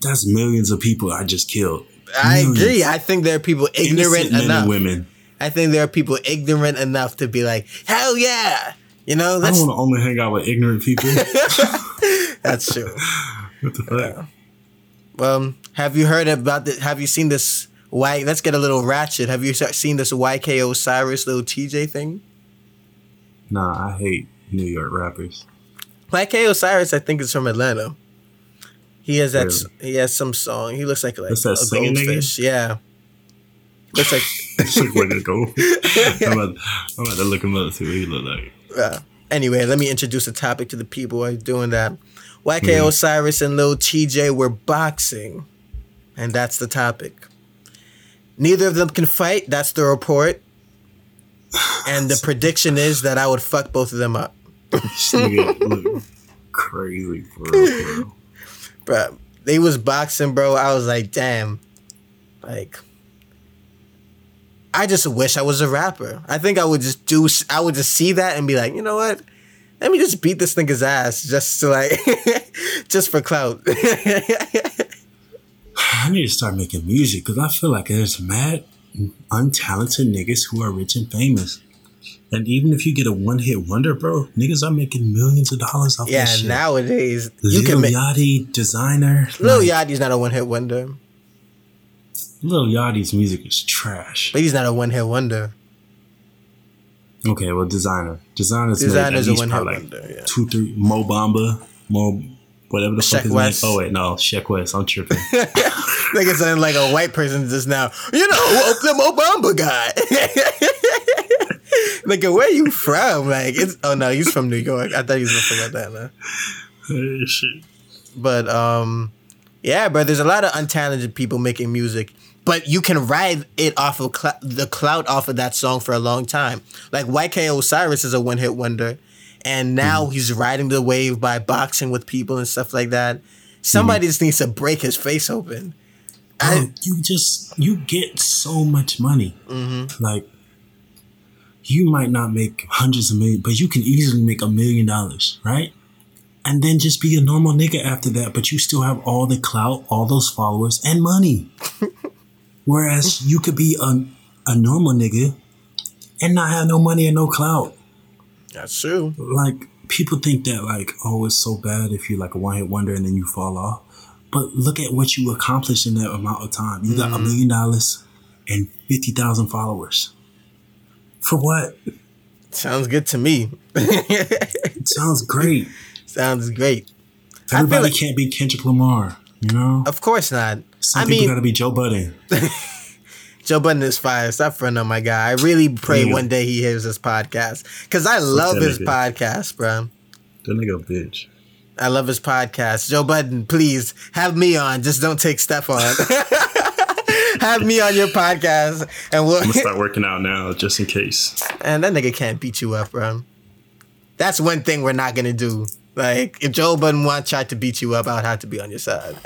[SPEAKER 2] That's millions of people I just killed.
[SPEAKER 1] I agree. I think there are people ignorant
[SPEAKER 2] Innocent
[SPEAKER 1] enough.
[SPEAKER 2] and women.
[SPEAKER 1] I think there are people ignorant enough to be like, hell yeah. You know,
[SPEAKER 2] I
[SPEAKER 1] that's
[SPEAKER 2] don't want to only hang out with ignorant people.
[SPEAKER 1] that's true.
[SPEAKER 2] what the fuck?
[SPEAKER 1] Um, have you heard about the? Have you seen this? Why? Let's get a little ratchet. Have you seen this YK Osiris little Tjay thing?
[SPEAKER 2] Nah, I hate New York rappers.
[SPEAKER 1] YK Osiris, I think, is from Atlanta. He has that.
[SPEAKER 2] Really?
[SPEAKER 1] He has some song. He looks like like a
[SPEAKER 2] singing nigga?
[SPEAKER 1] goldfish. Yeah. Looks like.
[SPEAKER 2] Where to go. I'm, about, I'm about to look him up, see what he look like.
[SPEAKER 1] uh, anyway, let me introduce the topic to the people who are doing that. YK
[SPEAKER 2] Mhm.
[SPEAKER 1] Osiris and Lil Tjay were boxing, and that's the topic. Neither of them can fight. That's the report. And the prediction is that I would fuck both of them up.
[SPEAKER 2] This nigga look crazy for.
[SPEAKER 1] Bro, they was boxing, bro. I was like, damn. Like, I just wish I was a rapper. I think I would just do, I would just see that and be like, you know what? Let me just beat this nigga's ass just to like, just for clout.
[SPEAKER 2] I need to start making music because I feel like there's mad untalented niggas who are rich and famous. And even if you get a one hit wonder, bro, niggas are making millions of dollars off
[SPEAKER 1] yeah,
[SPEAKER 2] that shit.
[SPEAKER 1] nowadays you
[SPEAKER 2] Lil
[SPEAKER 1] can make.
[SPEAKER 2] Yachty, Desiigner.
[SPEAKER 1] Lil
[SPEAKER 2] like,
[SPEAKER 1] Yachty's not a one hit wonder,
[SPEAKER 2] Lil Yachty's music is trash.
[SPEAKER 1] but he's not a one hit wonder.
[SPEAKER 2] Okay, well, Desiigner. Desiigner's,
[SPEAKER 1] Desiigner's a
[SPEAKER 2] made at least
[SPEAKER 1] one-hit
[SPEAKER 2] probably
[SPEAKER 1] wonder, yeah.
[SPEAKER 2] two, three. Mo Bamba, Mo, whatever the
[SPEAKER 1] Sheck
[SPEAKER 2] fuck his
[SPEAKER 1] West.
[SPEAKER 2] name. Oh wait, no, Sheck West. I'm tripping.
[SPEAKER 1] Nigga sounding like a white person just now. You know, the Obama guy. Nigga, where you from? Like, it's oh no, he's from New York. I thought he was from Atlanta.
[SPEAKER 2] Shit.
[SPEAKER 1] But um, yeah, bro. There's a lot of untalented people making music, but you can ride it off of cl- the clout off of that song for a long time. Like YK Osiris is a one hit wonder, and now mm-hmm. he's riding the wave by boxing with people and stuff like that. Somebody mm-hmm. just needs to break his face open.
[SPEAKER 2] Bro,
[SPEAKER 1] I,
[SPEAKER 2] you just you get so much money. Mm-hmm. Like you might not make hundreds of million, but you can easily make a million dollars, right? And then just be a normal nigga after that, but you still have all the clout, all those followers, and money. Whereas you could be a, a normal nigga and not have no money and no clout.
[SPEAKER 1] that's true.
[SPEAKER 2] Like people think that like, oh, it's so bad if you're like a one hit wonder and then you fall off. But look at what you accomplished in that amount of time. You got a mm-hmm. million dollars and fifty thousand followers. For what?
[SPEAKER 1] Sounds good to me.
[SPEAKER 2] Sounds great.
[SPEAKER 1] Sounds great.
[SPEAKER 2] Everybody
[SPEAKER 1] like-
[SPEAKER 2] can't be Kendrick Lamar, you know?
[SPEAKER 1] Of course not.
[SPEAKER 2] Some
[SPEAKER 1] I
[SPEAKER 2] people
[SPEAKER 1] mean,
[SPEAKER 2] gotta be Joe Budden.
[SPEAKER 1] Joe Budden is fire. Stop friend on my guy. I really pray one day he hears this podcast because I love his
[SPEAKER 2] nigga.
[SPEAKER 1] podcast, bro.
[SPEAKER 2] That nigga bitch.
[SPEAKER 1] I love his podcast. Joe Budden, please have me on. Just don't take Steph on. have me on your podcast, and we'll.
[SPEAKER 2] I'm gonna start working out now just in case.
[SPEAKER 1] And that nigga can't beat you up, bro. That's one thing we're not gonna do. Like, if Joe Budden want tried to beat you up, I would have to be on your side.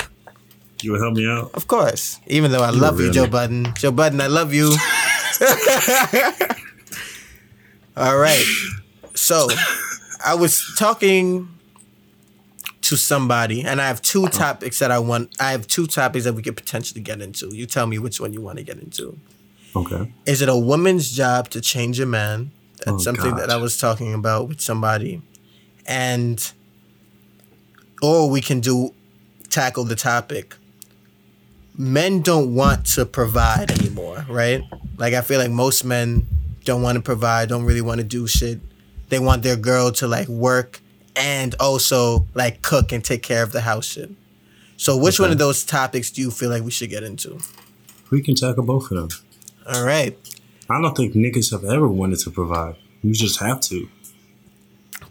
[SPEAKER 2] You would help me out?
[SPEAKER 1] Of course. Even though I
[SPEAKER 2] You
[SPEAKER 1] love you, Joe Budden. Joe Budden, I love you. All right. So, I was talking to somebody, and I have two uh-huh. topics that I want. I have two topics that we could potentially get into. You tell me which one you want to get into.
[SPEAKER 2] Okay.
[SPEAKER 1] Is it a woman's job to change a man? That's
[SPEAKER 2] Oh,
[SPEAKER 1] something
[SPEAKER 2] God.
[SPEAKER 1] that I was talking about with somebody. And or we can do tackle the topic. Men don't want to provide anymore, right? Like I feel like most men don't want to provide, don't really want to do shit. They want their girl to like work and also like cook and take care of the house shit. So which one of those topics do you feel like we should get into?
[SPEAKER 2] We can tackle both of them.
[SPEAKER 1] All right.
[SPEAKER 2] I don't think niggas have ever wanted to provide. You just have to.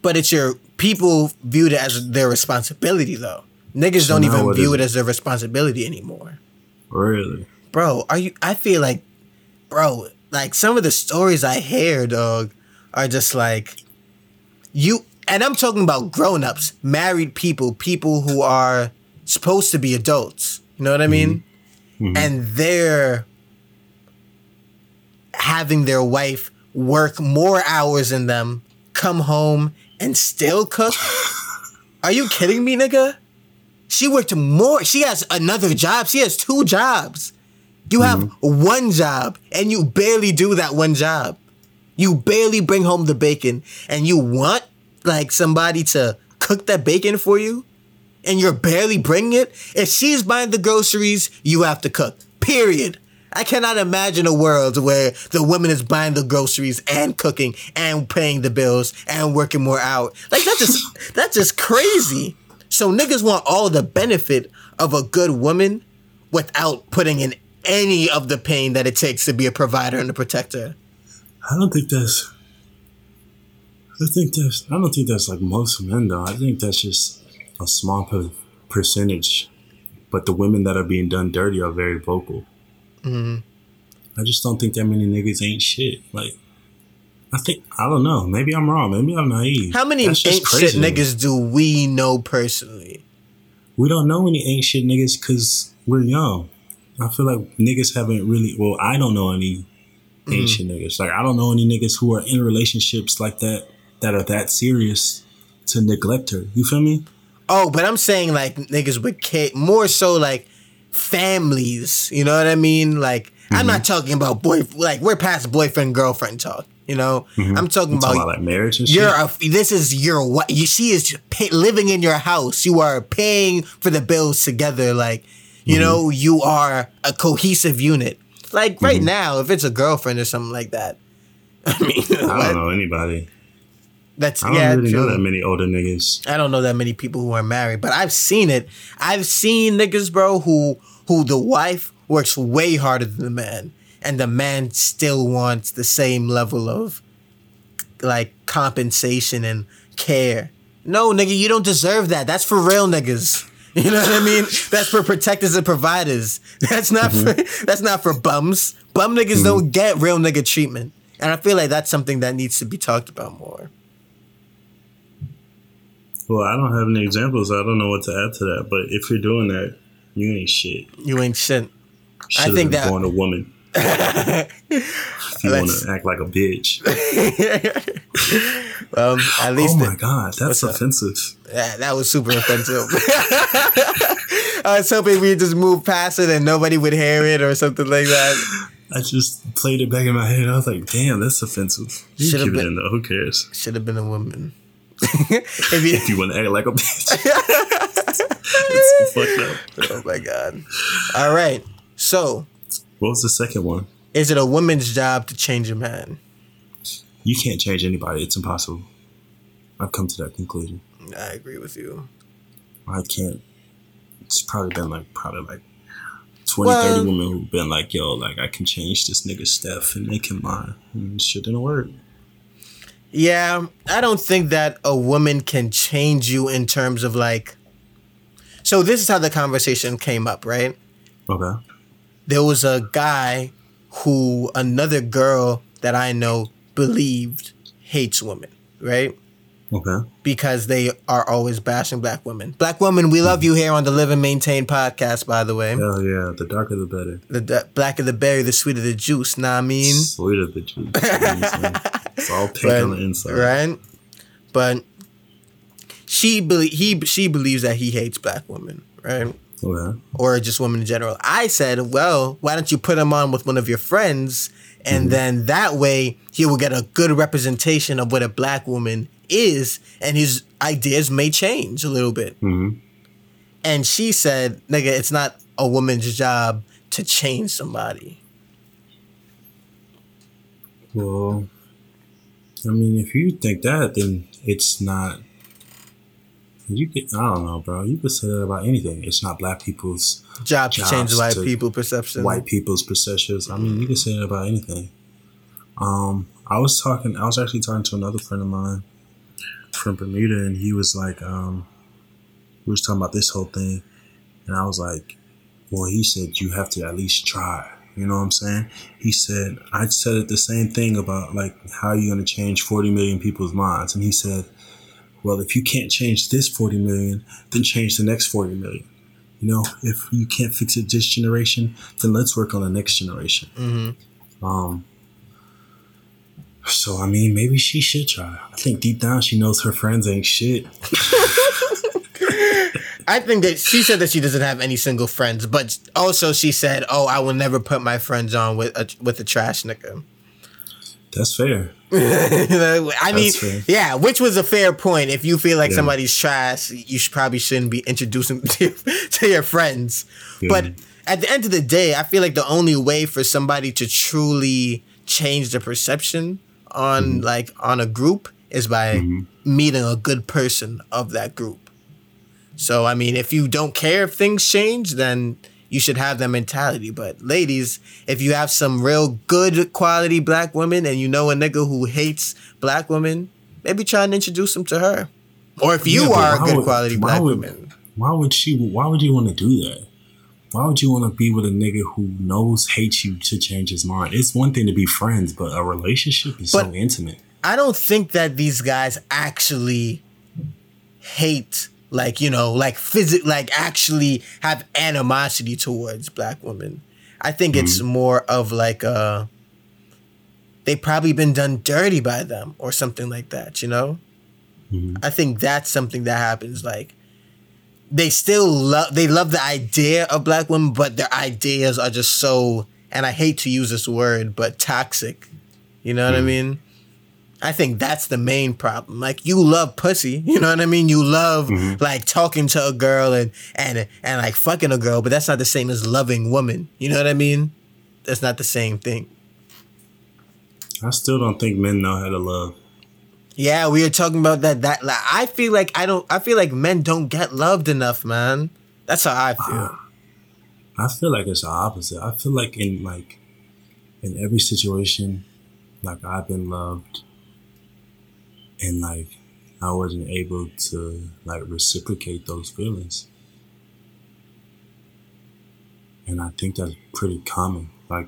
[SPEAKER 1] But it's your people viewed it as their responsibility though. Niggas don't
[SPEAKER 2] now
[SPEAKER 1] even view it
[SPEAKER 2] it?
[SPEAKER 1] as their responsibility anymore.
[SPEAKER 2] Really.
[SPEAKER 1] Bro, are you I feel like bro, like some of the stories I hear, dog, are just like you and I'm talking about grown-ups, married people, people who are supposed to be adults. You know what I mean? Mm-hmm. Mm-hmm. And they're having their wife work more hours than them, come home and still cook? Are you kidding me, nigga? She worked more. She has another job. She has two jobs. You have mm-hmm. one job and you barely do that one job. You barely bring home the bacon and you want like somebody to cook that bacon for you and you're barely bringing it. If she's buying the groceries, you have to cook. Period. I cannot imagine a world where the woman is buying the groceries and cooking and paying the bills and working more out. Like that's just that's just crazy. So niggas want all the benefit of a good woman without putting in any of the pain that it takes to be a provider and a protector.
[SPEAKER 2] I don't think that's. I think that's. I don't think that's like most men though. I think that's just a small per- percentage. But the women that are being done dirty are very vocal. Mm-hmm. I just don't think that many niggas ain't shit. Like, I think I don't know. Maybe I'm wrong. Maybe I'm naive.
[SPEAKER 1] How many ain't shit
[SPEAKER 2] crazy to me.
[SPEAKER 1] niggas do we know personally?
[SPEAKER 2] We don't know any ain't shit niggas because we're young. I feel like niggas haven't really. Well, I don't know any ancient mm. shit niggas. Like I don't know any niggas who are in relationships like that that are that serious to neglect her. You feel me?
[SPEAKER 1] Oh, but I'm saying like niggas with kid, more so like families. You know what I mean? Like I'm mm-hmm. not talking about boy. Like we're past boyfriend girlfriend talk. You know, mm-hmm. I'm talking
[SPEAKER 2] I'm
[SPEAKER 1] about,
[SPEAKER 2] about like marriage and
[SPEAKER 1] you're a, this is your what you she is pay, living in your house. You are paying for the bills together. Like you mm-hmm. know, you are a cohesive unit. Like right now, if it's a girlfriend or something like that, I mean,
[SPEAKER 2] I don't know anybody.
[SPEAKER 1] That's
[SPEAKER 2] I don't
[SPEAKER 1] yeah,
[SPEAKER 2] really know that many older niggas.
[SPEAKER 1] I don't know that many people who are married, but I've seen it. I've seen niggas, bro, who who the wife works way harder than the man, and the man still wants the same level of like compensation and care. No, nigga, you don't deserve that. That's for real niggas. You know what I mean? That's for protectors and providers. That's not mm-hmm. for that's not for bums. Bum niggas mm-hmm. don't get real nigga treatment. And I feel like that's something that needs to be talked about more.
[SPEAKER 2] Well, I don't have any examples. I don't know what to add to that. But if you're doing that, you ain't shit.
[SPEAKER 1] You ain't shit.
[SPEAKER 2] Should
[SPEAKER 1] think
[SPEAKER 2] have
[SPEAKER 1] that-
[SPEAKER 2] born a woman. if you want to act like a bitch.
[SPEAKER 1] Um, at least
[SPEAKER 2] Oh
[SPEAKER 1] the-
[SPEAKER 2] my god, that's offensive.
[SPEAKER 1] Yeah, that was super offensive. I was hoping we'd just move past it and nobody would hear it or something like that.
[SPEAKER 2] I just played it back in my head. I was like, damn, that's offensive. You
[SPEAKER 1] Should've
[SPEAKER 2] keep it in though. Who cares?
[SPEAKER 1] Should have been a woman. If you,
[SPEAKER 2] If you want to act like a bitch. it's fucked up.
[SPEAKER 1] oh my god. All right. So,
[SPEAKER 2] What was the second one?
[SPEAKER 1] is it a woman's job to change a man?
[SPEAKER 2] You can't change anybody. It's impossible. I've come to that conclusion.
[SPEAKER 1] I agree with you.
[SPEAKER 2] I can't. It's probably been like probably like 20,
[SPEAKER 1] Well-
[SPEAKER 2] 30 women who've been like, yo, like I can change this nigga Steph and make him mine. And shit didn't work.
[SPEAKER 1] Yeah, I don't think that a woman can change you in terms of like. So this is how the conversation came up, right?
[SPEAKER 2] Okay.
[SPEAKER 1] There was a guy who another girl that I know believed hates women, right?
[SPEAKER 2] Okay.
[SPEAKER 1] Because they are always bashing black women. Black women, we love you here on the Live and Maintain podcast, by the way.
[SPEAKER 2] Hell yeah. The darker the better.
[SPEAKER 1] The, the blacker the berry, the sweeter the juice. Nah, I mean,
[SPEAKER 2] Sweeter the juice. it's all pink
[SPEAKER 1] but,
[SPEAKER 2] on the inside.
[SPEAKER 1] right? But she believe he she believes that he hates black women, right?
[SPEAKER 2] Okay.
[SPEAKER 1] Or just women in general. I said, well, why don't you put him on with one of your friends, and mm-hmm. then that way he will get a good representation of what a black woman is, and his ideas may change a little bit.
[SPEAKER 2] Mhm.
[SPEAKER 1] And she said, nigga, it's not a woman's job to change somebody.
[SPEAKER 2] Well, I mean, if you think that, then it's not. You could, I don't know, bro. You could say that about anything. It's not black people's
[SPEAKER 1] Job to change white people perception.
[SPEAKER 2] white people's perceptions. I mean, you can say that about anything. Um, I was talking. I was actually talking to another friend of mine from Bermuda, and he was like, um, we was talking about this whole thing, and I was like, well, he said you have to at least try. You know what I'm saying? He said I said it the same thing about like how you gonna change 40 million people's minds, and he said, well, if you can't change this 40 million, then change the next 40 million. You know, if you can't fix it this generation, then let's work on the next generation.
[SPEAKER 1] hmm
[SPEAKER 2] Um. So I mean, maybe she should try. I think deep down she knows her friends ain't shit.
[SPEAKER 1] I think that she said that she doesn't have any single friends, but also she said, "Oh, I will never put my friends on with a with a trash nigga."
[SPEAKER 2] That's fair.
[SPEAKER 1] I mean,
[SPEAKER 2] fair.
[SPEAKER 1] yeah, which was a fair point. If you feel like
[SPEAKER 2] Yeah.
[SPEAKER 1] somebody's trash, you should, probably shouldn't be introducing to, to your friends.
[SPEAKER 2] Yeah.
[SPEAKER 1] But at the end of the day, I feel like the only way for somebody to truly change the perception on
[SPEAKER 2] Mm-hmm.
[SPEAKER 1] like on a group is by meeting a good person of that group. So I mean, if you don't care if things change, then you should have that mentality. But ladies, if you have some real good quality black women and you know a nigga who hates black women, maybe try and introduce him to her. Or if you
[SPEAKER 2] Yeah,
[SPEAKER 1] are a good
[SPEAKER 2] would-
[SPEAKER 1] quality black
[SPEAKER 2] would-
[SPEAKER 1] woman,
[SPEAKER 2] Why would she? Why would you want to do that? Why would you want to be with a nigga who knows hates you to change his mind? It's one thing to be friends, but a relationship is so intimate.
[SPEAKER 1] I don't think that these guys actually hate like you know like physic like actually have animosity towards black women. I think it's more of like uh they probably been done dirty by them or something like that, you know?
[SPEAKER 2] Mhm.
[SPEAKER 1] I think that's something that happens like they still love they love the idea of black women, but their ideas are just so and I hate to use this word, but toxic. You know what I mm. mean? I think that's the main problem. Like you love pussy, you know what I mean? You love mm-hmm. like talking to a girl and and and like fucking a girl, but that's not the same as loving woman. You know what I mean? That's not the same thing.
[SPEAKER 2] I still don't think men know how to love.
[SPEAKER 1] Yeah, we were talking about that. That like, I feel like I don't. I feel like men don't get loved enough, man. That's how I feel.
[SPEAKER 2] Uh, I feel like it's the opposite. I feel like in like in every situation, like I've been loved, and like I wasn't able to like reciprocate those feelings, and I think that's pretty common. Like,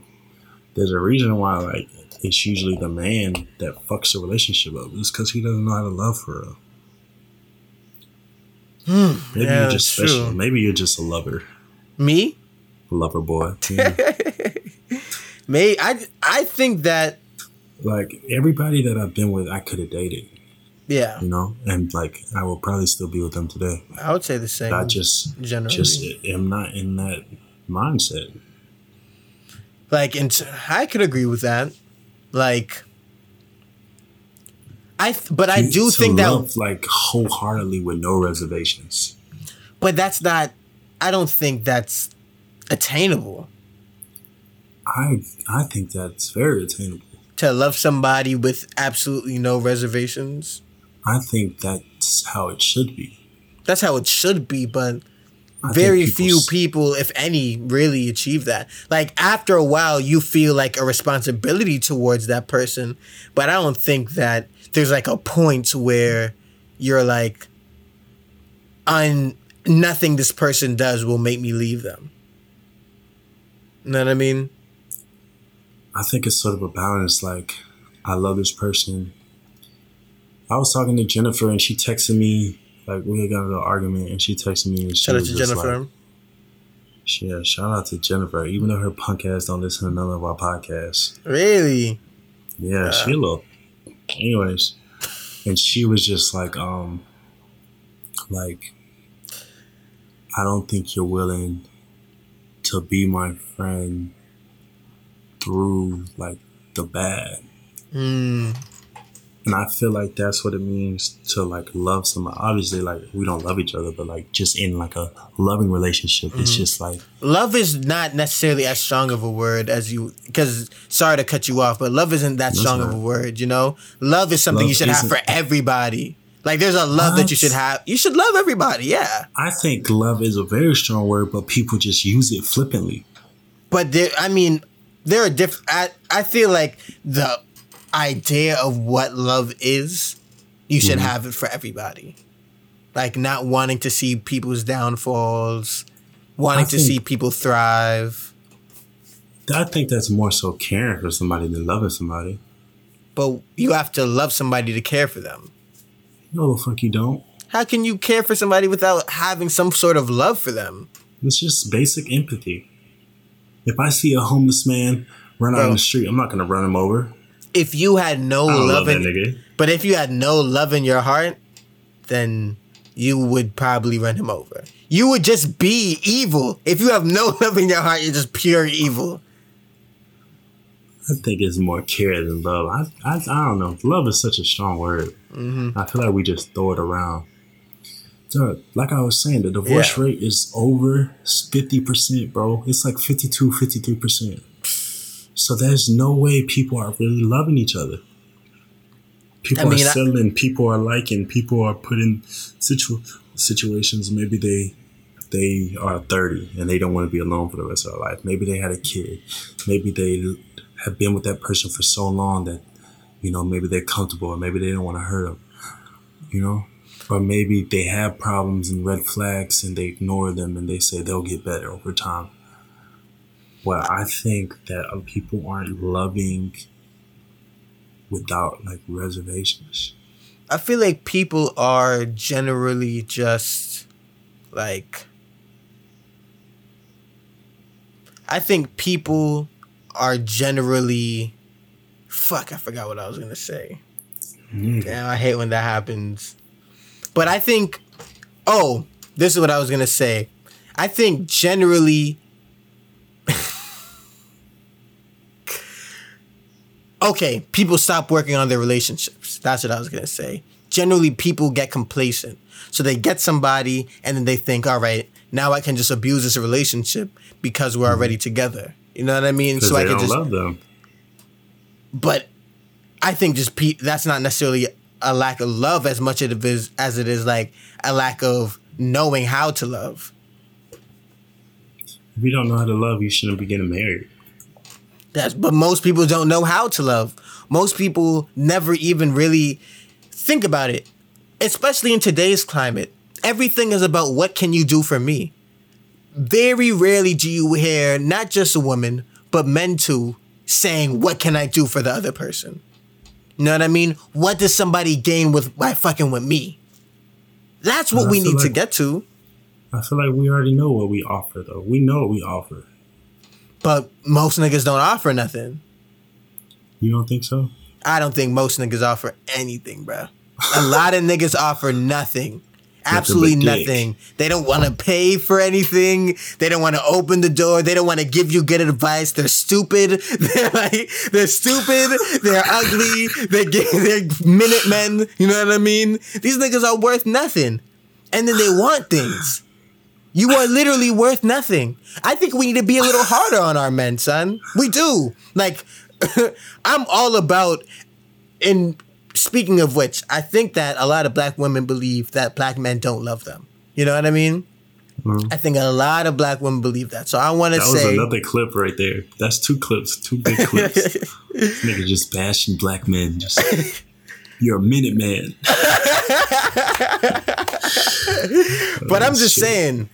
[SPEAKER 2] there's a reason why like it's usually the man that fucks the relationship up. It's because he doesn't know how to love for real. Maybe
[SPEAKER 1] Hmm, yeah,
[SPEAKER 2] you're just special.
[SPEAKER 1] true.
[SPEAKER 2] Maybe you're just a lover,
[SPEAKER 1] Me,
[SPEAKER 2] a lover boy. Yeah.
[SPEAKER 1] me. I I think that
[SPEAKER 2] like everybody that I've been with, I could have dated,
[SPEAKER 1] yeah.
[SPEAKER 2] you know, and like I will probably still be with them today.
[SPEAKER 1] I would say the same.
[SPEAKER 2] I just,
[SPEAKER 1] generally.
[SPEAKER 2] just am not in that mindset.
[SPEAKER 1] like and I could agree with that. Like I th- but I do think that
[SPEAKER 2] like wholeheartedly with no reservations.
[SPEAKER 1] but that's not I don't think that's attainable
[SPEAKER 2] I I think that's very attainable.
[SPEAKER 1] to love somebody with absolutely no reservations.
[SPEAKER 2] I think that's how it should be.
[SPEAKER 1] That's how it should be, but
[SPEAKER 2] I
[SPEAKER 1] very few people, if any, really achieve that. Like after a while, you feel like a responsibility towards that person, but I don't think that there's like a point where you're like, on nothing this person does will make me leave them. You know what I mean?
[SPEAKER 2] I think it's sort of a balance. Like, I love this person. I was talking to Jennifer and she texted me, like, we had got into an argument and she texted me and she
[SPEAKER 1] Shout out to
[SPEAKER 2] just
[SPEAKER 1] Jennifer.
[SPEAKER 2] like, yeah, shout out to Jennifer. Even though her punk ass don't listen to none of our podcasts.
[SPEAKER 1] really?
[SPEAKER 2] Yeah, she little. Anyways, and she was just like, um, like, I don't think you're willing to be my friend through like the bad.
[SPEAKER 1] Mm,
[SPEAKER 2] And I feel like that's what it means to like love someone. Obviously, like we don't love each other, but like just in like a loving relationship, it's
[SPEAKER 1] Mm-hmm.
[SPEAKER 2] just like
[SPEAKER 1] love is not necessarily as strong of a word as you because sorry to cut you off but love isn't that strong of a word you know love is something
[SPEAKER 2] Love
[SPEAKER 1] you should have for everybody like there's a love that you should have you should love everybody yeah
[SPEAKER 2] I think love is a very strong word, but people just use it flippantly.
[SPEAKER 1] but there i mean there are different I, I feel like the idea of what love is you should mm-hmm. have it for everybody like not wanting to see people's downfalls wanting
[SPEAKER 2] I
[SPEAKER 1] to see people thrive
[SPEAKER 2] I think that's more so caring for somebody than loving somebody.
[SPEAKER 1] but you have to love somebody to care for them
[SPEAKER 2] No, the fuck you don't.
[SPEAKER 1] How can you care for somebody without having some sort of love for them?
[SPEAKER 2] It's just basic empathy. If I see a homeless man run out on the street, I'm not gonna run him over.
[SPEAKER 1] If you had no love
[SPEAKER 2] love
[SPEAKER 1] in, but if you had no love in your heart, then you would probably run him over. You would just be evil. If you have no love in your heart, you're just pure evil.
[SPEAKER 2] I think it's more care than love. I, I, I don't know. Love is such a strong word. Mm-hmm. I feel like we just throw it around. So, like I was saying, the divorce
[SPEAKER 1] Yeah.
[SPEAKER 2] rate is over 50%, bro. It's like 52, 53%. So there's no way people are really loving each other. People
[SPEAKER 1] I mean,
[SPEAKER 2] are
[SPEAKER 1] I-
[SPEAKER 2] settling, people are liking, people are put in situ- situations. Maybe they they are 30 and they don't want to be alone for the rest of their life. Maybe they had a kid. Maybe they have been with that person for so long that, you know, maybe they're comfortable or maybe they don't want to hurt them, you know? Or maybe they have problems and red flags and they ignore them and they say they'll get better over time. Well, I think that uh, people aren't loving without like reservations.
[SPEAKER 1] I feel like people are generally just like I think people are generally fuck, I forgot what I was gonna say. Damn, I hate when that happens. But I think oh, this is what I was gonna say. I think generally okay, people stop working on their relationships. That's what I was gonna say. Generally, people get complacent, so they get somebody, and then they think, "All right, now I can just abuse this relationship because we're already mm-hmm. together." You know what I mean? So I can just.
[SPEAKER 2] love them.
[SPEAKER 1] But I think just pe- that's not necessarily a lack of love as much as it is as it is like a lack of knowing how to love.
[SPEAKER 2] If you don't know how to love, you shouldn't be getting married.
[SPEAKER 1] That's but most people don't know how to love. Most people never even really think about it. Especially in today's climate. Everything is about what can you do for me? Very rarely do you hear not just a woman, but men too saying, What can I do for the other person? You know what I mean? What does somebody gain with by fucking with me? That's what we need to get to.
[SPEAKER 2] I feel like we already know what we offer, though. We know what we offer.
[SPEAKER 1] But most niggas don't offer nothing.
[SPEAKER 2] You don't think so?
[SPEAKER 1] I don't think most niggas offer anything, bro. A lot of niggas offer nothing. Absolutely
[SPEAKER 2] dick.
[SPEAKER 1] nothing. They don't want to pay for anything. They don't want to open the door. They don't want to give you good advice. They're stupid. They're like they're stupid. They're ugly. They get they're minute men. You know what I mean? These niggas are worth nothing, and then they want things. You are literally worth nothing. I think we need to be a little harder on our men, son. We do. Like, I'm all about. In speaking of which, I think that a lot of black women believe that black men don't love them. You know what I mean? Mm-hmm. I think a lot of black women believe that. So I want to
[SPEAKER 2] That was
[SPEAKER 1] say,
[SPEAKER 2] another clip right there. That's two clips, two big clips. This Nigga just bashing black men. Just you're a minute man.
[SPEAKER 1] but I'm just saying,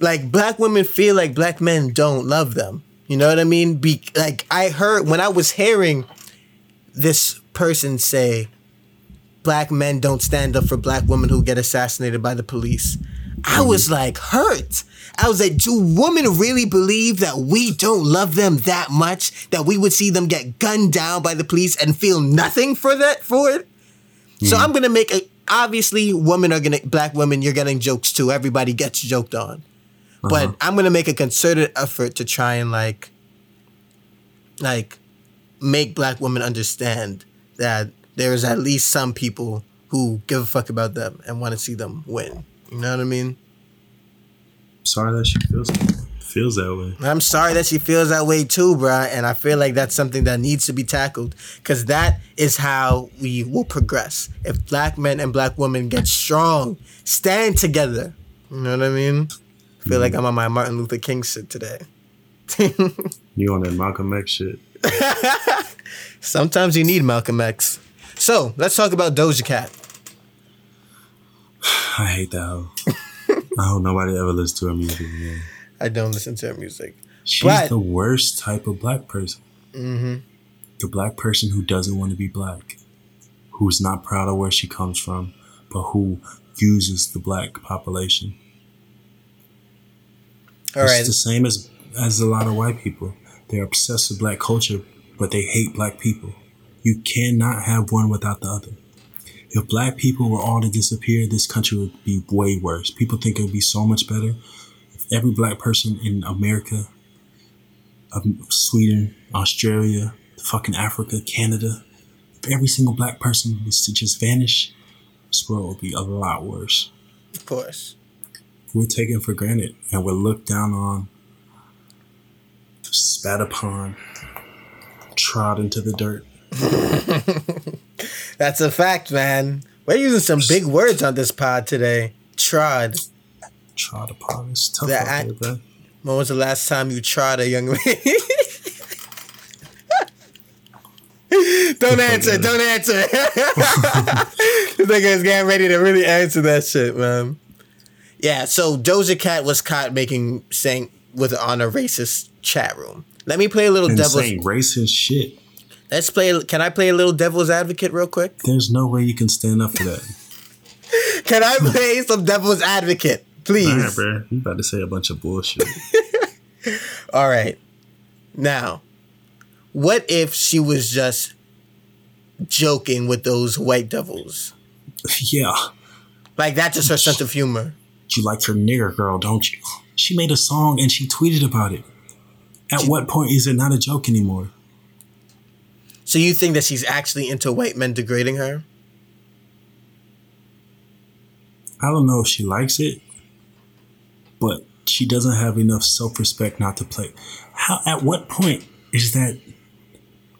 [SPEAKER 1] like black women feel like black men don't love them. You know what I mean? Be like I heard when I was hearing this person say, black men don't stand up for black women who get assassinated by the police. I was mm-hmm. like hurt. I was like, do women really believe that we don't love them that much that we would see them get gunned down by the police and feel nothing for that for it? So mm-hmm. I'm gonna make a obviously women are gonna black women, you're getting jokes too. Everybody gets joked on. But uh-huh. I'm gonna make a concerted effort to try and like like make black women understand that there is at least some people who give a fuck about them and want to see them win. You know what I mean?
[SPEAKER 2] Sorry that she feels feels that way.
[SPEAKER 1] I'm sorry that she feels that way too, bruh. And I feel like that's something that needs to be tackled because that is how we will progress. If black men and black women get strong, stand together. You know what I mean? I feel like mm-hmm. I'm on my Martin Luther King shit today.
[SPEAKER 2] You on that Malcolm X shit.
[SPEAKER 1] Sometimes you need Malcolm X. So let's talk about Doja Cat.
[SPEAKER 2] I hate that hoe. I hope nobody ever listens to her music, man.
[SPEAKER 1] I don't listen to her music.
[SPEAKER 2] She's
[SPEAKER 1] But-
[SPEAKER 2] the worst type of black person. Mm-hmm. The black person who doesn't want to be black, who's not proud of where she comes from, but who uses the black population.
[SPEAKER 1] All
[SPEAKER 2] it's
[SPEAKER 1] right.
[SPEAKER 2] the same as as a lot of white people. They're obsessed with black culture, but they hate black people. You cannot have one without the other. If black people were all to disappear, this country would be way worse. People think it would be so much better if every black person in America, Sweden, Australia, fucking Africa, Canada, if every single black person was to just vanish, this world would be a lot worse
[SPEAKER 1] Of course.
[SPEAKER 2] We're taken for granted and we're looked down on, spat upon, trod into the dirt.
[SPEAKER 1] That's a fact, man. We're using some big words on this pod today. Trod.
[SPEAKER 2] Trod upon. It's tough
[SPEAKER 1] That
[SPEAKER 2] out there, bro.
[SPEAKER 1] When was the last time you trod a young lady? don't answer. Don't answer. this nigga is getting ready to really answer that shit, man. Yeah. So Doja Cat was caught making saying with on a racist chat room. Let me play a little devil's.
[SPEAKER 2] saying racist shit.
[SPEAKER 1] Let's play. Can I play a little devil's advocate real quick?
[SPEAKER 2] There's no way you can stand up for that.
[SPEAKER 1] Can I play some devil's advocate, please?
[SPEAKER 2] All right, bro. You about to say a bunch of bullshit.
[SPEAKER 1] All right. Now, what if she was just joking with those white devils?
[SPEAKER 2] yeah.
[SPEAKER 1] Like that's just her sense of humor.
[SPEAKER 2] You like your nigger girl, don't you? She made a song and she tweeted about it. At what point is it not a joke anymore?
[SPEAKER 1] So you think that she's actually into white men degrading her?
[SPEAKER 2] I don't know if she likes it, but she doesn't have enough self respect not to play. How? At what point is that?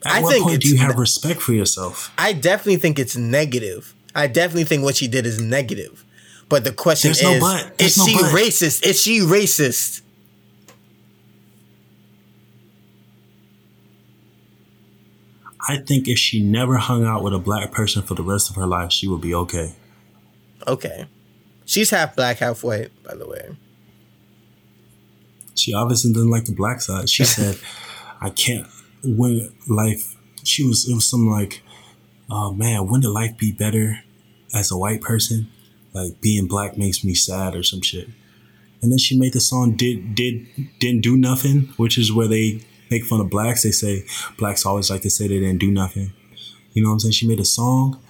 [SPEAKER 2] At
[SPEAKER 1] I
[SPEAKER 2] what
[SPEAKER 1] think
[SPEAKER 2] point do you have respect for yourself?
[SPEAKER 1] I definitely think it's negative. I definitely think what she did is negative. But the question
[SPEAKER 2] There's no
[SPEAKER 1] is,
[SPEAKER 2] but.
[SPEAKER 1] is
[SPEAKER 2] no
[SPEAKER 1] she racist? Is she racist?
[SPEAKER 2] I think if she never hung out with a black person for the rest of her life, she would be okay.
[SPEAKER 1] Okay. She's half black, half white, by the way.
[SPEAKER 2] She obviously didn't like the black side. She said, "I can't when life." She was. It was something like, "Oh man, when did life be better as a white person? Like being black makes me sad or some shit." And then she made the song "Did Did Didn't Do Nothing," which is where they make fun of blacks. They say blacks always like to say they didn't do nothing. You know what I'm saying? She made a song.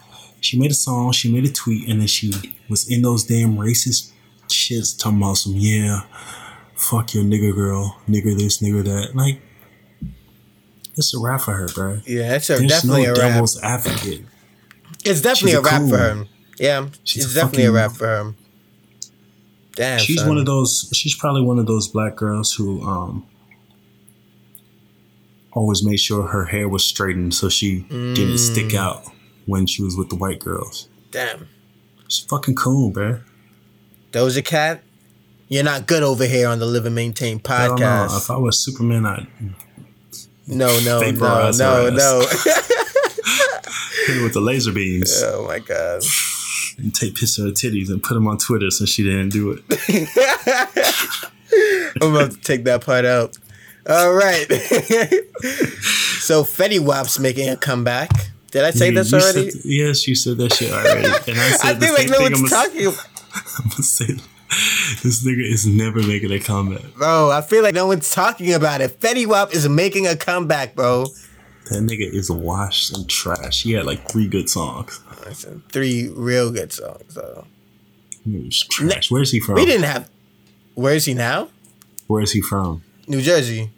[SPEAKER 2] She made a song. She made a tweet, and then she was in those damn racist shits talking about some yeah fuck your nigger girl, nigger this, nigger that. Like, it's a rap for her, bro.
[SPEAKER 1] Yeah, it's a,
[SPEAKER 2] There's
[SPEAKER 1] definitely
[SPEAKER 2] no
[SPEAKER 1] a rap.
[SPEAKER 2] devil's advocate.
[SPEAKER 1] It's definitely a
[SPEAKER 2] a
[SPEAKER 1] rap
[SPEAKER 2] cool
[SPEAKER 1] for her. Yeah,
[SPEAKER 2] She's
[SPEAKER 1] it's
[SPEAKER 2] a
[SPEAKER 1] definitely a
[SPEAKER 2] fucking-
[SPEAKER 1] rap for her. Damn,
[SPEAKER 2] She's
[SPEAKER 1] son.
[SPEAKER 2] one of those. She's probably one of those black girls who um always made sure her hair was straightened so she didn't stick
[SPEAKER 1] Mm.
[SPEAKER 2] out when she was with the white girls.
[SPEAKER 1] Damn.
[SPEAKER 2] She's fucking cool, bro.
[SPEAKER 1] Doja Cat, You're not good over here on the Live and Maintain
[SPEAKER 2] I don't know.
[SPEAKER 1] podcast.
[SPEAKER 2] If I was Superman, I'd
[SPEAKER 1] No, no, no, no, no.
[SPEAKER 2] hit with the laser beams
[SPEAKER 1] oh my god.
[SPEAKER 2] And take pictures of her titties and put them on Twitter since she didn't do it.
[SPEAKER 1] I'm about to take that part out. All right. so Fetty Wap's making a comeback. Did I say
[SPEAKER 2] You-
[SPEAKER 1] this already?
[SPEAKER 2] said- yes, you said that shit already. And I said
[SPEAKER 1] I
[SPEAKER 2] the same
[SPEAKER 1] no
[SPEAKER 2] thing.
[SPEAKER 1] one's
[SPEAKER 2] I'm
[SPEAKER 1] talking.
[SPEAKER 2] I'm gonna say this nigga is never making a comeback.
[SPEAKER 1] Bro, I feel like no one's talking about it. Fetty Wap is making a comeback, bro.
[SPEAKER 2] That nigga is washed and trash. He had like three good songs.
[SPEAKER 1] Three real good songs, though.
[SPEAKER 2] He was trash. Where's he from?
[SPEAKER 1] We didn't have. Where is he now?
[SPEAKER 2] Where is he from?
[SPEAKER 1] New Jersey.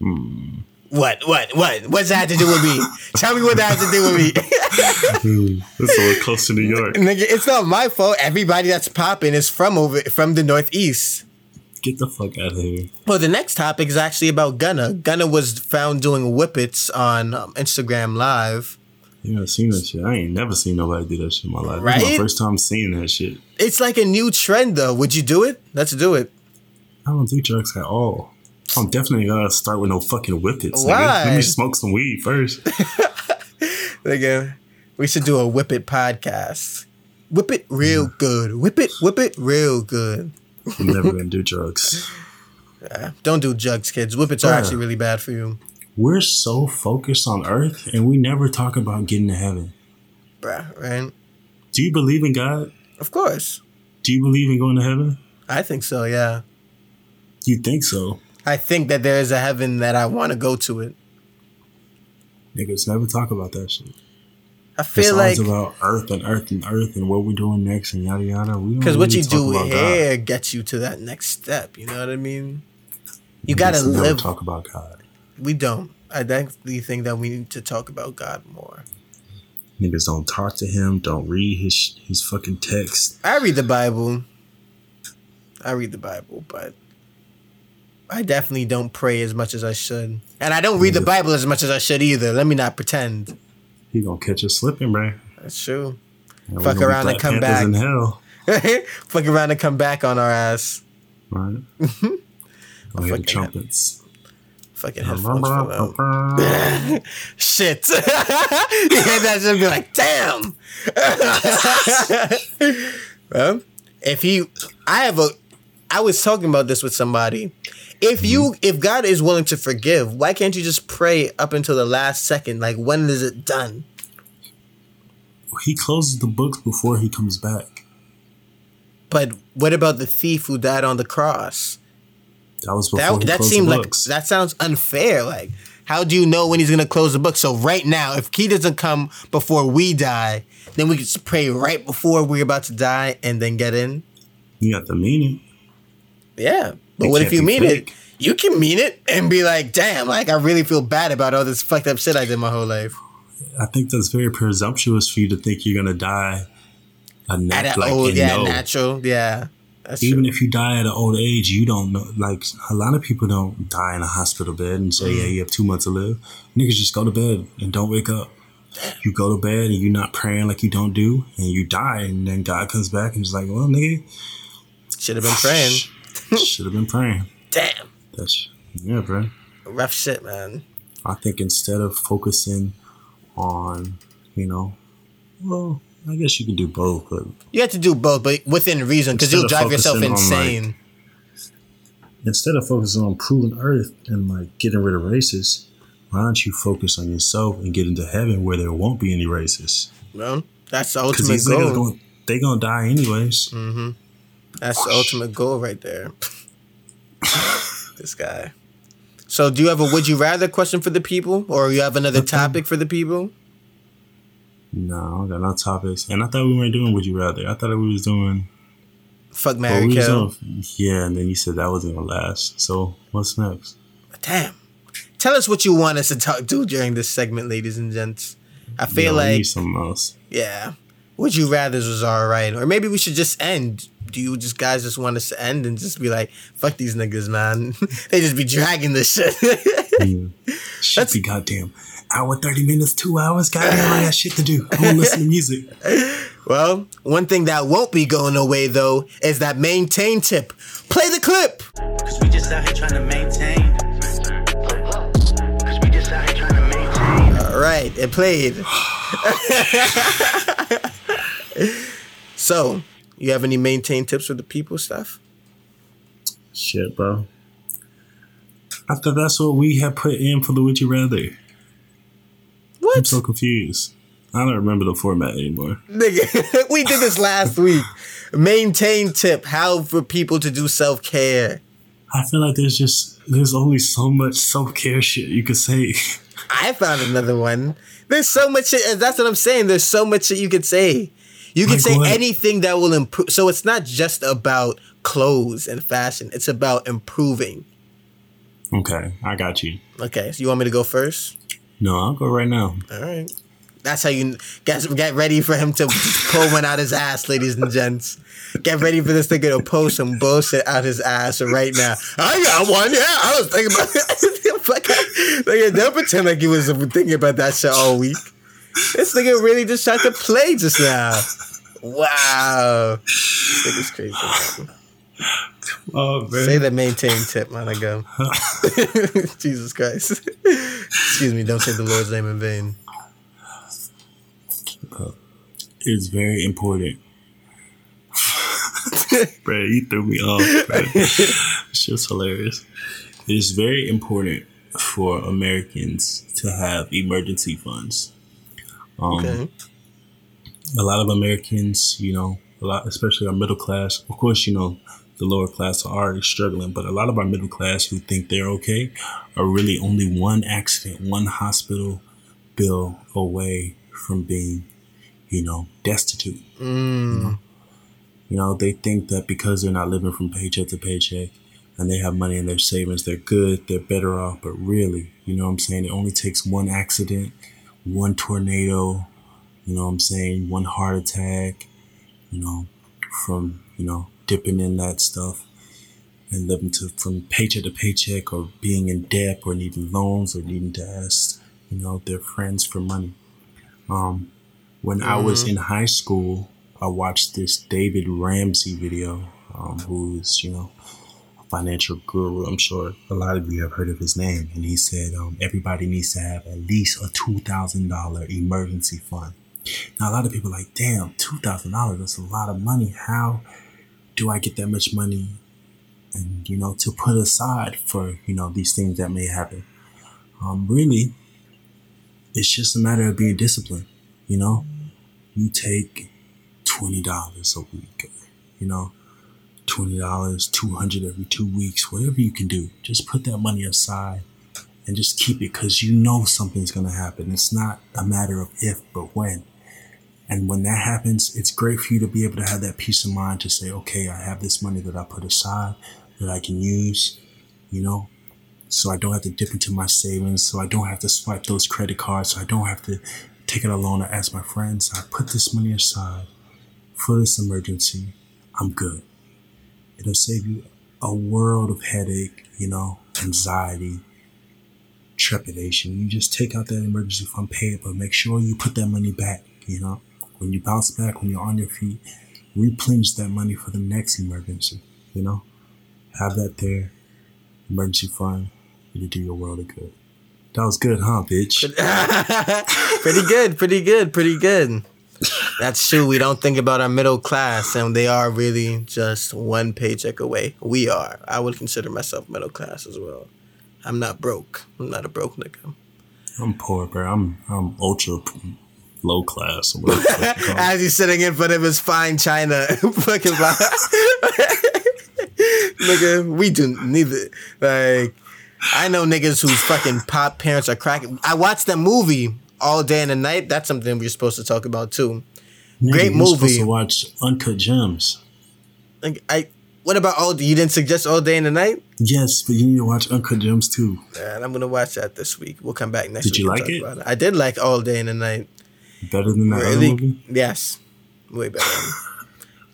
[SPEAKER 2] Hmm.
[SPEAKER 1] What? What? What? What's that have to do with me? Tell me what that has to do with me.
[SPEAKER 2] That's little close to New York.
[SPEAKER 1] Nigga, it's not my fault. Everybody that's popping is from over from the Northeast.
[SPEAKER 2] Get the fuck out of here.
[SPEAKER 1] Well, the next topic is actually about Gunna. Gunna was found doing whippets on um, Instagram Live.
[SPEAKER 2] You never seen that shit. I ain't never seen nobody do that shit in my life. This is my first time seeing that shit.
[SPEAKER 1] It's like a new trend, though. Would you do it? Let's do it.
[SPEAKER 2] I don't do drugs at all. I'm definitely gonna start with no fucking whippets. nigga.
[SPEAKER 1] Why?
[SPEAKER 2] Let me smoke some weed first.
[SPEAKER 1] Nigga, we should do a whip it podcast. Whip it real good. Whip it, whip it real good.
[SPEAKER 2] I'm never gonna do drugs.
[SPEAKER 1] Don't do drugs, kids. Whippets are actually really bad for you.
[SPEAKER 2] We're so focused on earth and we never talk about getting to heaven.
[SPEAKER 1] Bruh, right?
[SPEAKER 2] Do you believe in God?
[SPEAKER 1] Of course.
[SPEAKER 2] Do you believe in going to heaven?
[SPEAKER 1] I think so, yeah.
[SPEAKER 2] You think so.
[SPEAKER 1] I think that there is a heaven that I want to go to it.
[SPEAKER 2] Niggas never talk about that shit.
[SPEAKER 1] I feel like
[SPEAKER 2] about earth and earth and earth and what we're doing next and yada yada. We don't
[SPEAKER 1] because what you do
[SPEAKER 2] about God.
[SPEAKER 1] here gets you to that next step. You know what I mean? You
[SPEAKER 2] Niggas
[SPEAKER 1] gotta live.
[SPEAKER 2] talk about God.
[SPEAKER 1] We don't. I definitely think that we need to talk about God more.
[SPEAKER 2] Niggas don't talk to him. Don't read his his fucking text.
[SPEAKER 1] I read the Bible. I read the Bible, but I definitely don't pray as much as I should. And I don't read the Bible as much as I should either. Let me not pretend.
[SPEAKER 2] He gonna catch us slipping, bro.
[SPEAKER 1] That's true.
[SPEAKER 2] And
[SPEAKER 1] Fuck around and come back.
[SPEAKER 2] in hell.
[SPEAKER 1] Fuck around and come back on our ass.
[SPEAKER 2] Right. I hear the trumpets.
[SPEAKER 1] Fucking headphones. Shit. you hear that shit be like, damn. well, if you, I have a, I was talking about this with somebody. If you, if God is willing to forgive, why can't you just pray up until the last second? Like, when is it done?
[SPEAKER 2] he closes the books before he comes back.
[SPEAKER 1] But what about the thief who died on the cross?
[SPEAKER 2] That was before
[SPEAKER 1] That that seemed
[SPEAKER 2] the
[SPEAKER 1] like that sounds unfair. Like, how do you know when he's gonna close the book? So right now, if he doesn't come before we die, then we can just pray right before we're about to die and then get in.
[SPEAKER 2] you got the meaning.
[SPEAKER 1] Yeah, but what if you mean
[SPEAKER 2] fake.
[SPEAKER 1] it? You can mean it and be like, "Damn, like I really feel bad about all this fucked up shit I did my whole life."
[SPEAKER 2] I think that's very presumptuous for you to think you're gonna die a
[SPEAKER 1] At an
[SPEAKER 2] like
[SPEAKER 1] old, yeah,
[SPEAKER 2] know.
[SPEAKER 1] natural, yeah.
[SPEAKER 2] Even
[SPEAKER 1] true.
[SPEAKER 2] if you die at an old age, you don't know. Like a lot of people don't die in a hospital bed and say,
[SPEAKER 1] Mm.
[SPEAKER 2] "Yeah, you have two months to live." Niggas just go to bed and don't wake up. You go to bed and you're not praying like you don't do, and you die, and then God comes back and is like, "Well, nigga,
[SPEAKER 1] should have been praying.
[SPEAKER 2] Should have been praying."
[SPEAKER 1] Damn,
[SPEAKER 2] That's yeah, bro.
[SPEAKER 1] rough shit, man.
[SPEAKER 2] I think instead of focusing on, you know, well, I guess you can do both, but
[SPEAKER 1] You have to do both, but within reason, because you'll drive yourself
[SPEAKER 2] on, like,
[SPEAKER 1] insane.
[SPEAKER 2] instead of focusing on proving Earth and like getting rid of races, why don't you focus on yourself and get into heaven where there won't be any races?
[SPEAKER 1] Well, that's the ultimate goal.
[SPEAKER 2] going, they gonna die anyways. Mm-hmm.
[SPEAKER 1] That's the ultimate goal right there. this guy. So, do you have a would you rather question for the people, or you have another topic for the people?
[SPEAKER 2] No, I got no topics. And I thought we weren't doing Would You Rather. I thought we was doing.
[SPEAKER 1] Fuck Mary Kill.
[SPEAKER 2] Yeah, and then you said that wasn't gonna last. So what's next?
[SPEAKER 1] Damn. Tell us what you want us to talk do during this segment, ladies and gents. I feel
[SPEAKER 2] we
[SPEAKER 1] like
[SPEAKER 2] something else.
[SPEAKER 1] yeah, would you rather's was all right, or maybe we should just end. Do you just guys just want us to end and just be like, fuck these niggas, man? they just be dragging this shit.
[SPEAKER 2] Yeah. Should be goddamn hour thirty minutes, two hours. Goddamn, I got shit to do. I want to listen to music.
[SPEAKER 1] Well, one thing that won't be going away though is that maintain tip. Play the clip.
[SPEAKER 4] Cause we just out here trying to maintain. Cause we just out here trying to maintain.
[SPEAKER 1] All right, it played. so, you have any maintain tips for the people stuff?
[SPEAKER 2] Shit, bro. I thought that's what we had put in for the Would You Rather.
[SPEAKER 1] What?
[SPEAKER 2] I'm so confused. I don't remember the format anymore.
[SPEAKER 1] Nigga, we did this last week. Maintain tip, how for people to do self care.
[SPEAKER 2] I feel like there's just there's only so much self care shit you could say.
[SPEAKER 1] I found another one. There's so much shit. That's what I'm saying. There's so much shit you could say. You can
[SPEAKER 2] Like
[SPEAKER 1] say
[SPEAKER 2] what?
[SPEAKER 1] anything that will improve. So it's not just about clothes and fashion. It's about improving.
[SPEAKER 2] okay, I got you.
[SPEAKER 1] Okay, so you want me to go first?
[SPEAKER 2] No, I'll go right now.
[SPEAKER 1] All right. That's how you get get ready for him to pull one out his ass, ladies and gents. Get ready for this nigga to pull some bullshit out his ass right now. I got one. Yeah, I was thinking about it. Fuck, nigga, don't pretend like you was thinking about that shit all week. This nigga really just tried to play just now. Wow. This nigga's crazy.
[SPEAKER 2] Oh man.
[SPEAKER 1] Say the maintain tip, my nigga. Jesus Christ. Excuse me, don't say the Lord's name in vain.
[SPEAKER 2] It's very important. bro, you threw me off, bro. it's just hilarious. It's very important for Americans to have emergency funds. Um,
[SPEAKER 1] Okay.
[SPEAKER 2] A lot of Americans, you know, a lot, especially our middle class. Of course, you know, the lower class are already struggling, but a lot of our middle class who think they're okay are really only one accident, one hospital bill away from being, you know, destitute.
[SPEAKER 1] Mm.
[SPEAKER 2] You know, they think that because they're not living from paycheck to paycheck and they have money in their savings, they're good, they're better off. But really, you know what I'm saying? It only takes one accident, one tornado, you know what I'm saying? One heart attack, you know, from, you know, dipping in that stuff and living to from paycheck to paycheck or being in debt or needing loans or needing to ask, you know, their friends for money. Um, when I was in high school, I watched this David Ramsey video, um, who's, you know, a financial guru. I'm sure a lot of you have heard of his name. And he said um, everybody needs to have at least a $2,000 emergency fund. Now, a lot of people are like, damn, $2,000, that's a lot of money. How do I get that much money and, you know, to put aside for, you know, these things that may happen? Um, really, it's just a matter of being disciplined, you know? You take twenty dollars a week, you know, twenty dollars, two hundred every two weeks, whatever you can do. Just put that money aside and just keep it because you know something's gonna happen. It's not a matter of if, but when. And when that happens, it's great for you to be able to have that peace of mind to say, okay, I have this money that I put aside that I can use, you know, so I don't have to dip into my savings, so I don't have to swipe those credit cards, so I don't have to take it alone or ask my friends. I put this money aside for this emergency. I'm good. It'll save you a world of headache, you know, anxiety, trepidation. You just take out that emergency fund, pay it, but make sure you put that money back, you know. When you bounce back, when you're on your feet, replenish that money for the next emergency, you know. Have that there, emergency fund, it'll do your world a good. That was good, huh, bitch?
[SPEAKER 1] pretty good, pretty good, pretty good. That's true. We don't think about our middle class, and they are really just one paycheck away. We are. I would consider myself middle class as well. I'm not broke. I'm not a broke nigga.
[SPEAKER 2] I'm poor, bro. I'm I'm ultra low class. or whatever you call.
[SPEAKER 1] As he's sitting in front of his fine china, fucking nigga, we do neither. Like, I know niggas whose fucking pop parents are cracking. I watched that movie all day and the night. That's something we're supposed to talk about too. Great
[SPEAKER 2] Nigga, supposed
[SPEAKER 1] movie.
[SPEAKER 2] to watch Uncut Gems.
[SPEAKER 1] Like, I. What about all? You didn't suggest all day and the night?
[SPEAKER 2] Yes, but you need to watch Uncut Gems too.
[SPEAKER 1] And I'm gonna watch that this week. We'll come back next
[SPEAKER 2] Did
[SPEAKER 1] week.
[SPEAKER 2] you like
[SPEAKER 1] talk
[SPEAKER 2] it?
[SPEAKER 1] I did like all day and the night.
[SPEAKER 2] Better than that other
[SPEAKER 1] Really?
[SPEAKER 2] movie.
[SPEAKER 1] Yes. Way better.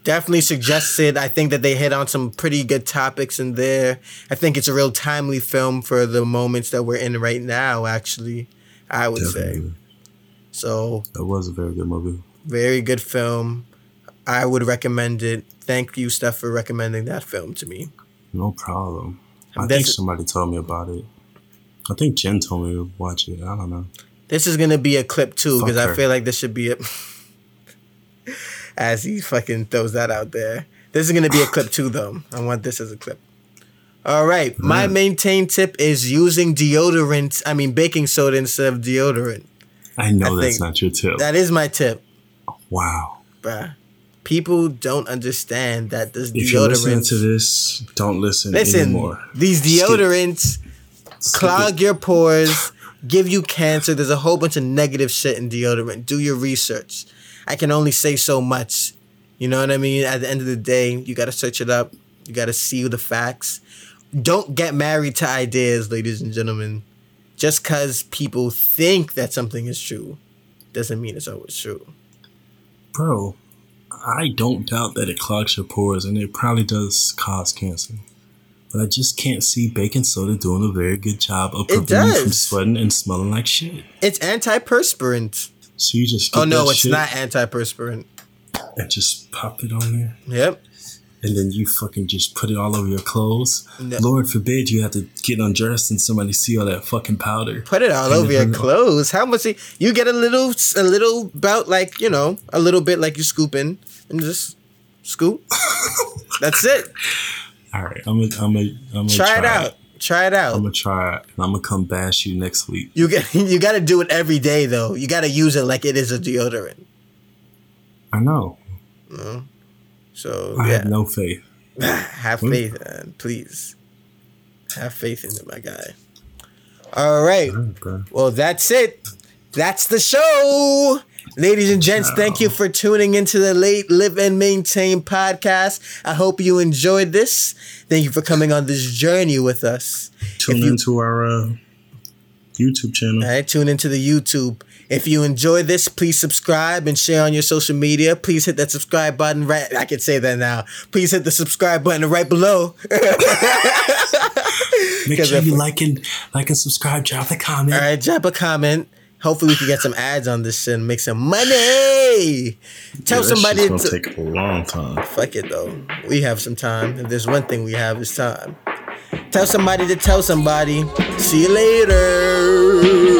[SPEAKER 1] Definitely suggested. I think that they hit on some pretty good topics in there. I think it's a real timely film for the moments that we're in right now, actually. I would say.
[SPEAKER 2] Definitely.
[SPEAKER 1] So
[SPEAKER 2] That was a very good movie.
[SPEAKER 1] Very good film. I would recommend it. Thank you, Steph, for recommending that film to me.
[SPEAKER 2] No problem. I think somebody told me about it. I think Jen told me to watch it. I don't know.
[SPEAKER 1] This is gonna be a clip too, because I feel like this should be a. As he fucking throws that out there, this is gonna be a clip too, though. I want this as a clip. All right, my mm. maintain tip is using deodorant. I mean baking soda instead of deodorant.
[SPEAKER 2] I know
[SPEAKER 1] I
[SPEAKER 2] that's not your tip.
[SPEAKER 1] That is my tip,
[SPEAKER 2] wow.
[SPEAKER 1] bruh. People don't understand that this
[SPEAKER 2] If
[SPEAKER 1] deodorant.
[SPEAKER 2] to this, don't listen,
[SPEAKER 1] Listen,
[SPEAKER 2] anymore.
[SPEAKER 1] these deodorants
[SPEAKER 2] skip
[SPEAKER 1] clog your pores, give you cancer. There's a whole bunch of negative shit in deodorant. Do your research. I can only say so much. You know what I mean? At the end of the day, you got to search it up. You got to see the facts. Don't get married to ideas, ladies and gentlemen. Just because people think that something is true doesn't mean it's always true.
[SPEAKER 2] Bro, I don't doubt that it clogs your pores and it probably does cause cancer. But I just can't see baking soda doing a very good job of preventing you from sweating and smelling like shit.
[SPEAKER 1] It's antiperspirant.
[SPEAKER 2] So you just
[SPEAKER 1] Oh, no, it's not antiperspirant.
[SPEAKER 2] and just pop it on there.
[SPEAKER 1] Yep.
[SPEAKER 2] and then you fucking just put it all over your clothes.
[SPEAKER 1] No.
[SPEAKER 2] Lord forbid you have to get undressed and somebody see all that fucking powder.
[SPEAKER 1] Put it all over your clothes. How much you get a little, a little about like you know, a little bit like you scoop in and just scoop. That's it.
[SPEAKER 2] All right, I'm gonna, I'm gonna, I'm gonna
[SPEAKER 1] Try it out. Try it out.
[SPEAKER 2] I'm gonna try it. And I'm gonna come bash you next week.
[SPEAKER 1] You get you got to do it every day though. You got to use it like it is a deodorant.
[SPEAKER 2] I know. Mm-hmm.
[SPEAKER 1] So
[SPEAKER 2] I
[SPEAKER 1] yeah,
[SPEAKER 2] have no faith.
[SPEAKER 1] have faith, man. Please have faith in it, my guy. All right. Well, that's it. That's the show. Ladies and gents, thank you for tuning into the Late Live and Maintain podcast. I hope you enjoyed this. Thank you for coming on this journey with us.
[SPEAKER 2] Tune
[SPEAKER 1] you-
[SPEAKER 2] into our uh, YouTube channel.
[SPEAKER 1] All right, tune into the YouTube. If you enjoy this, please subscribe and share on your social media. Please hit that subscribe button right. I can say that now. Please hit the subscribe button right below.
[SPEAKER 2] Make sure you like and like and subscribe. Drop a comment.
[SPEAKER 1] All right, drop a comment. Hopefully, we can get some ads on this shit and make some money. Tell somebody to
[SPEAKER 2] gonna take a long time.
[SPEAKER 1] fuck it though. We have some time. If there's one thing we have, is time. Tell somebody to tell somebody. See you later.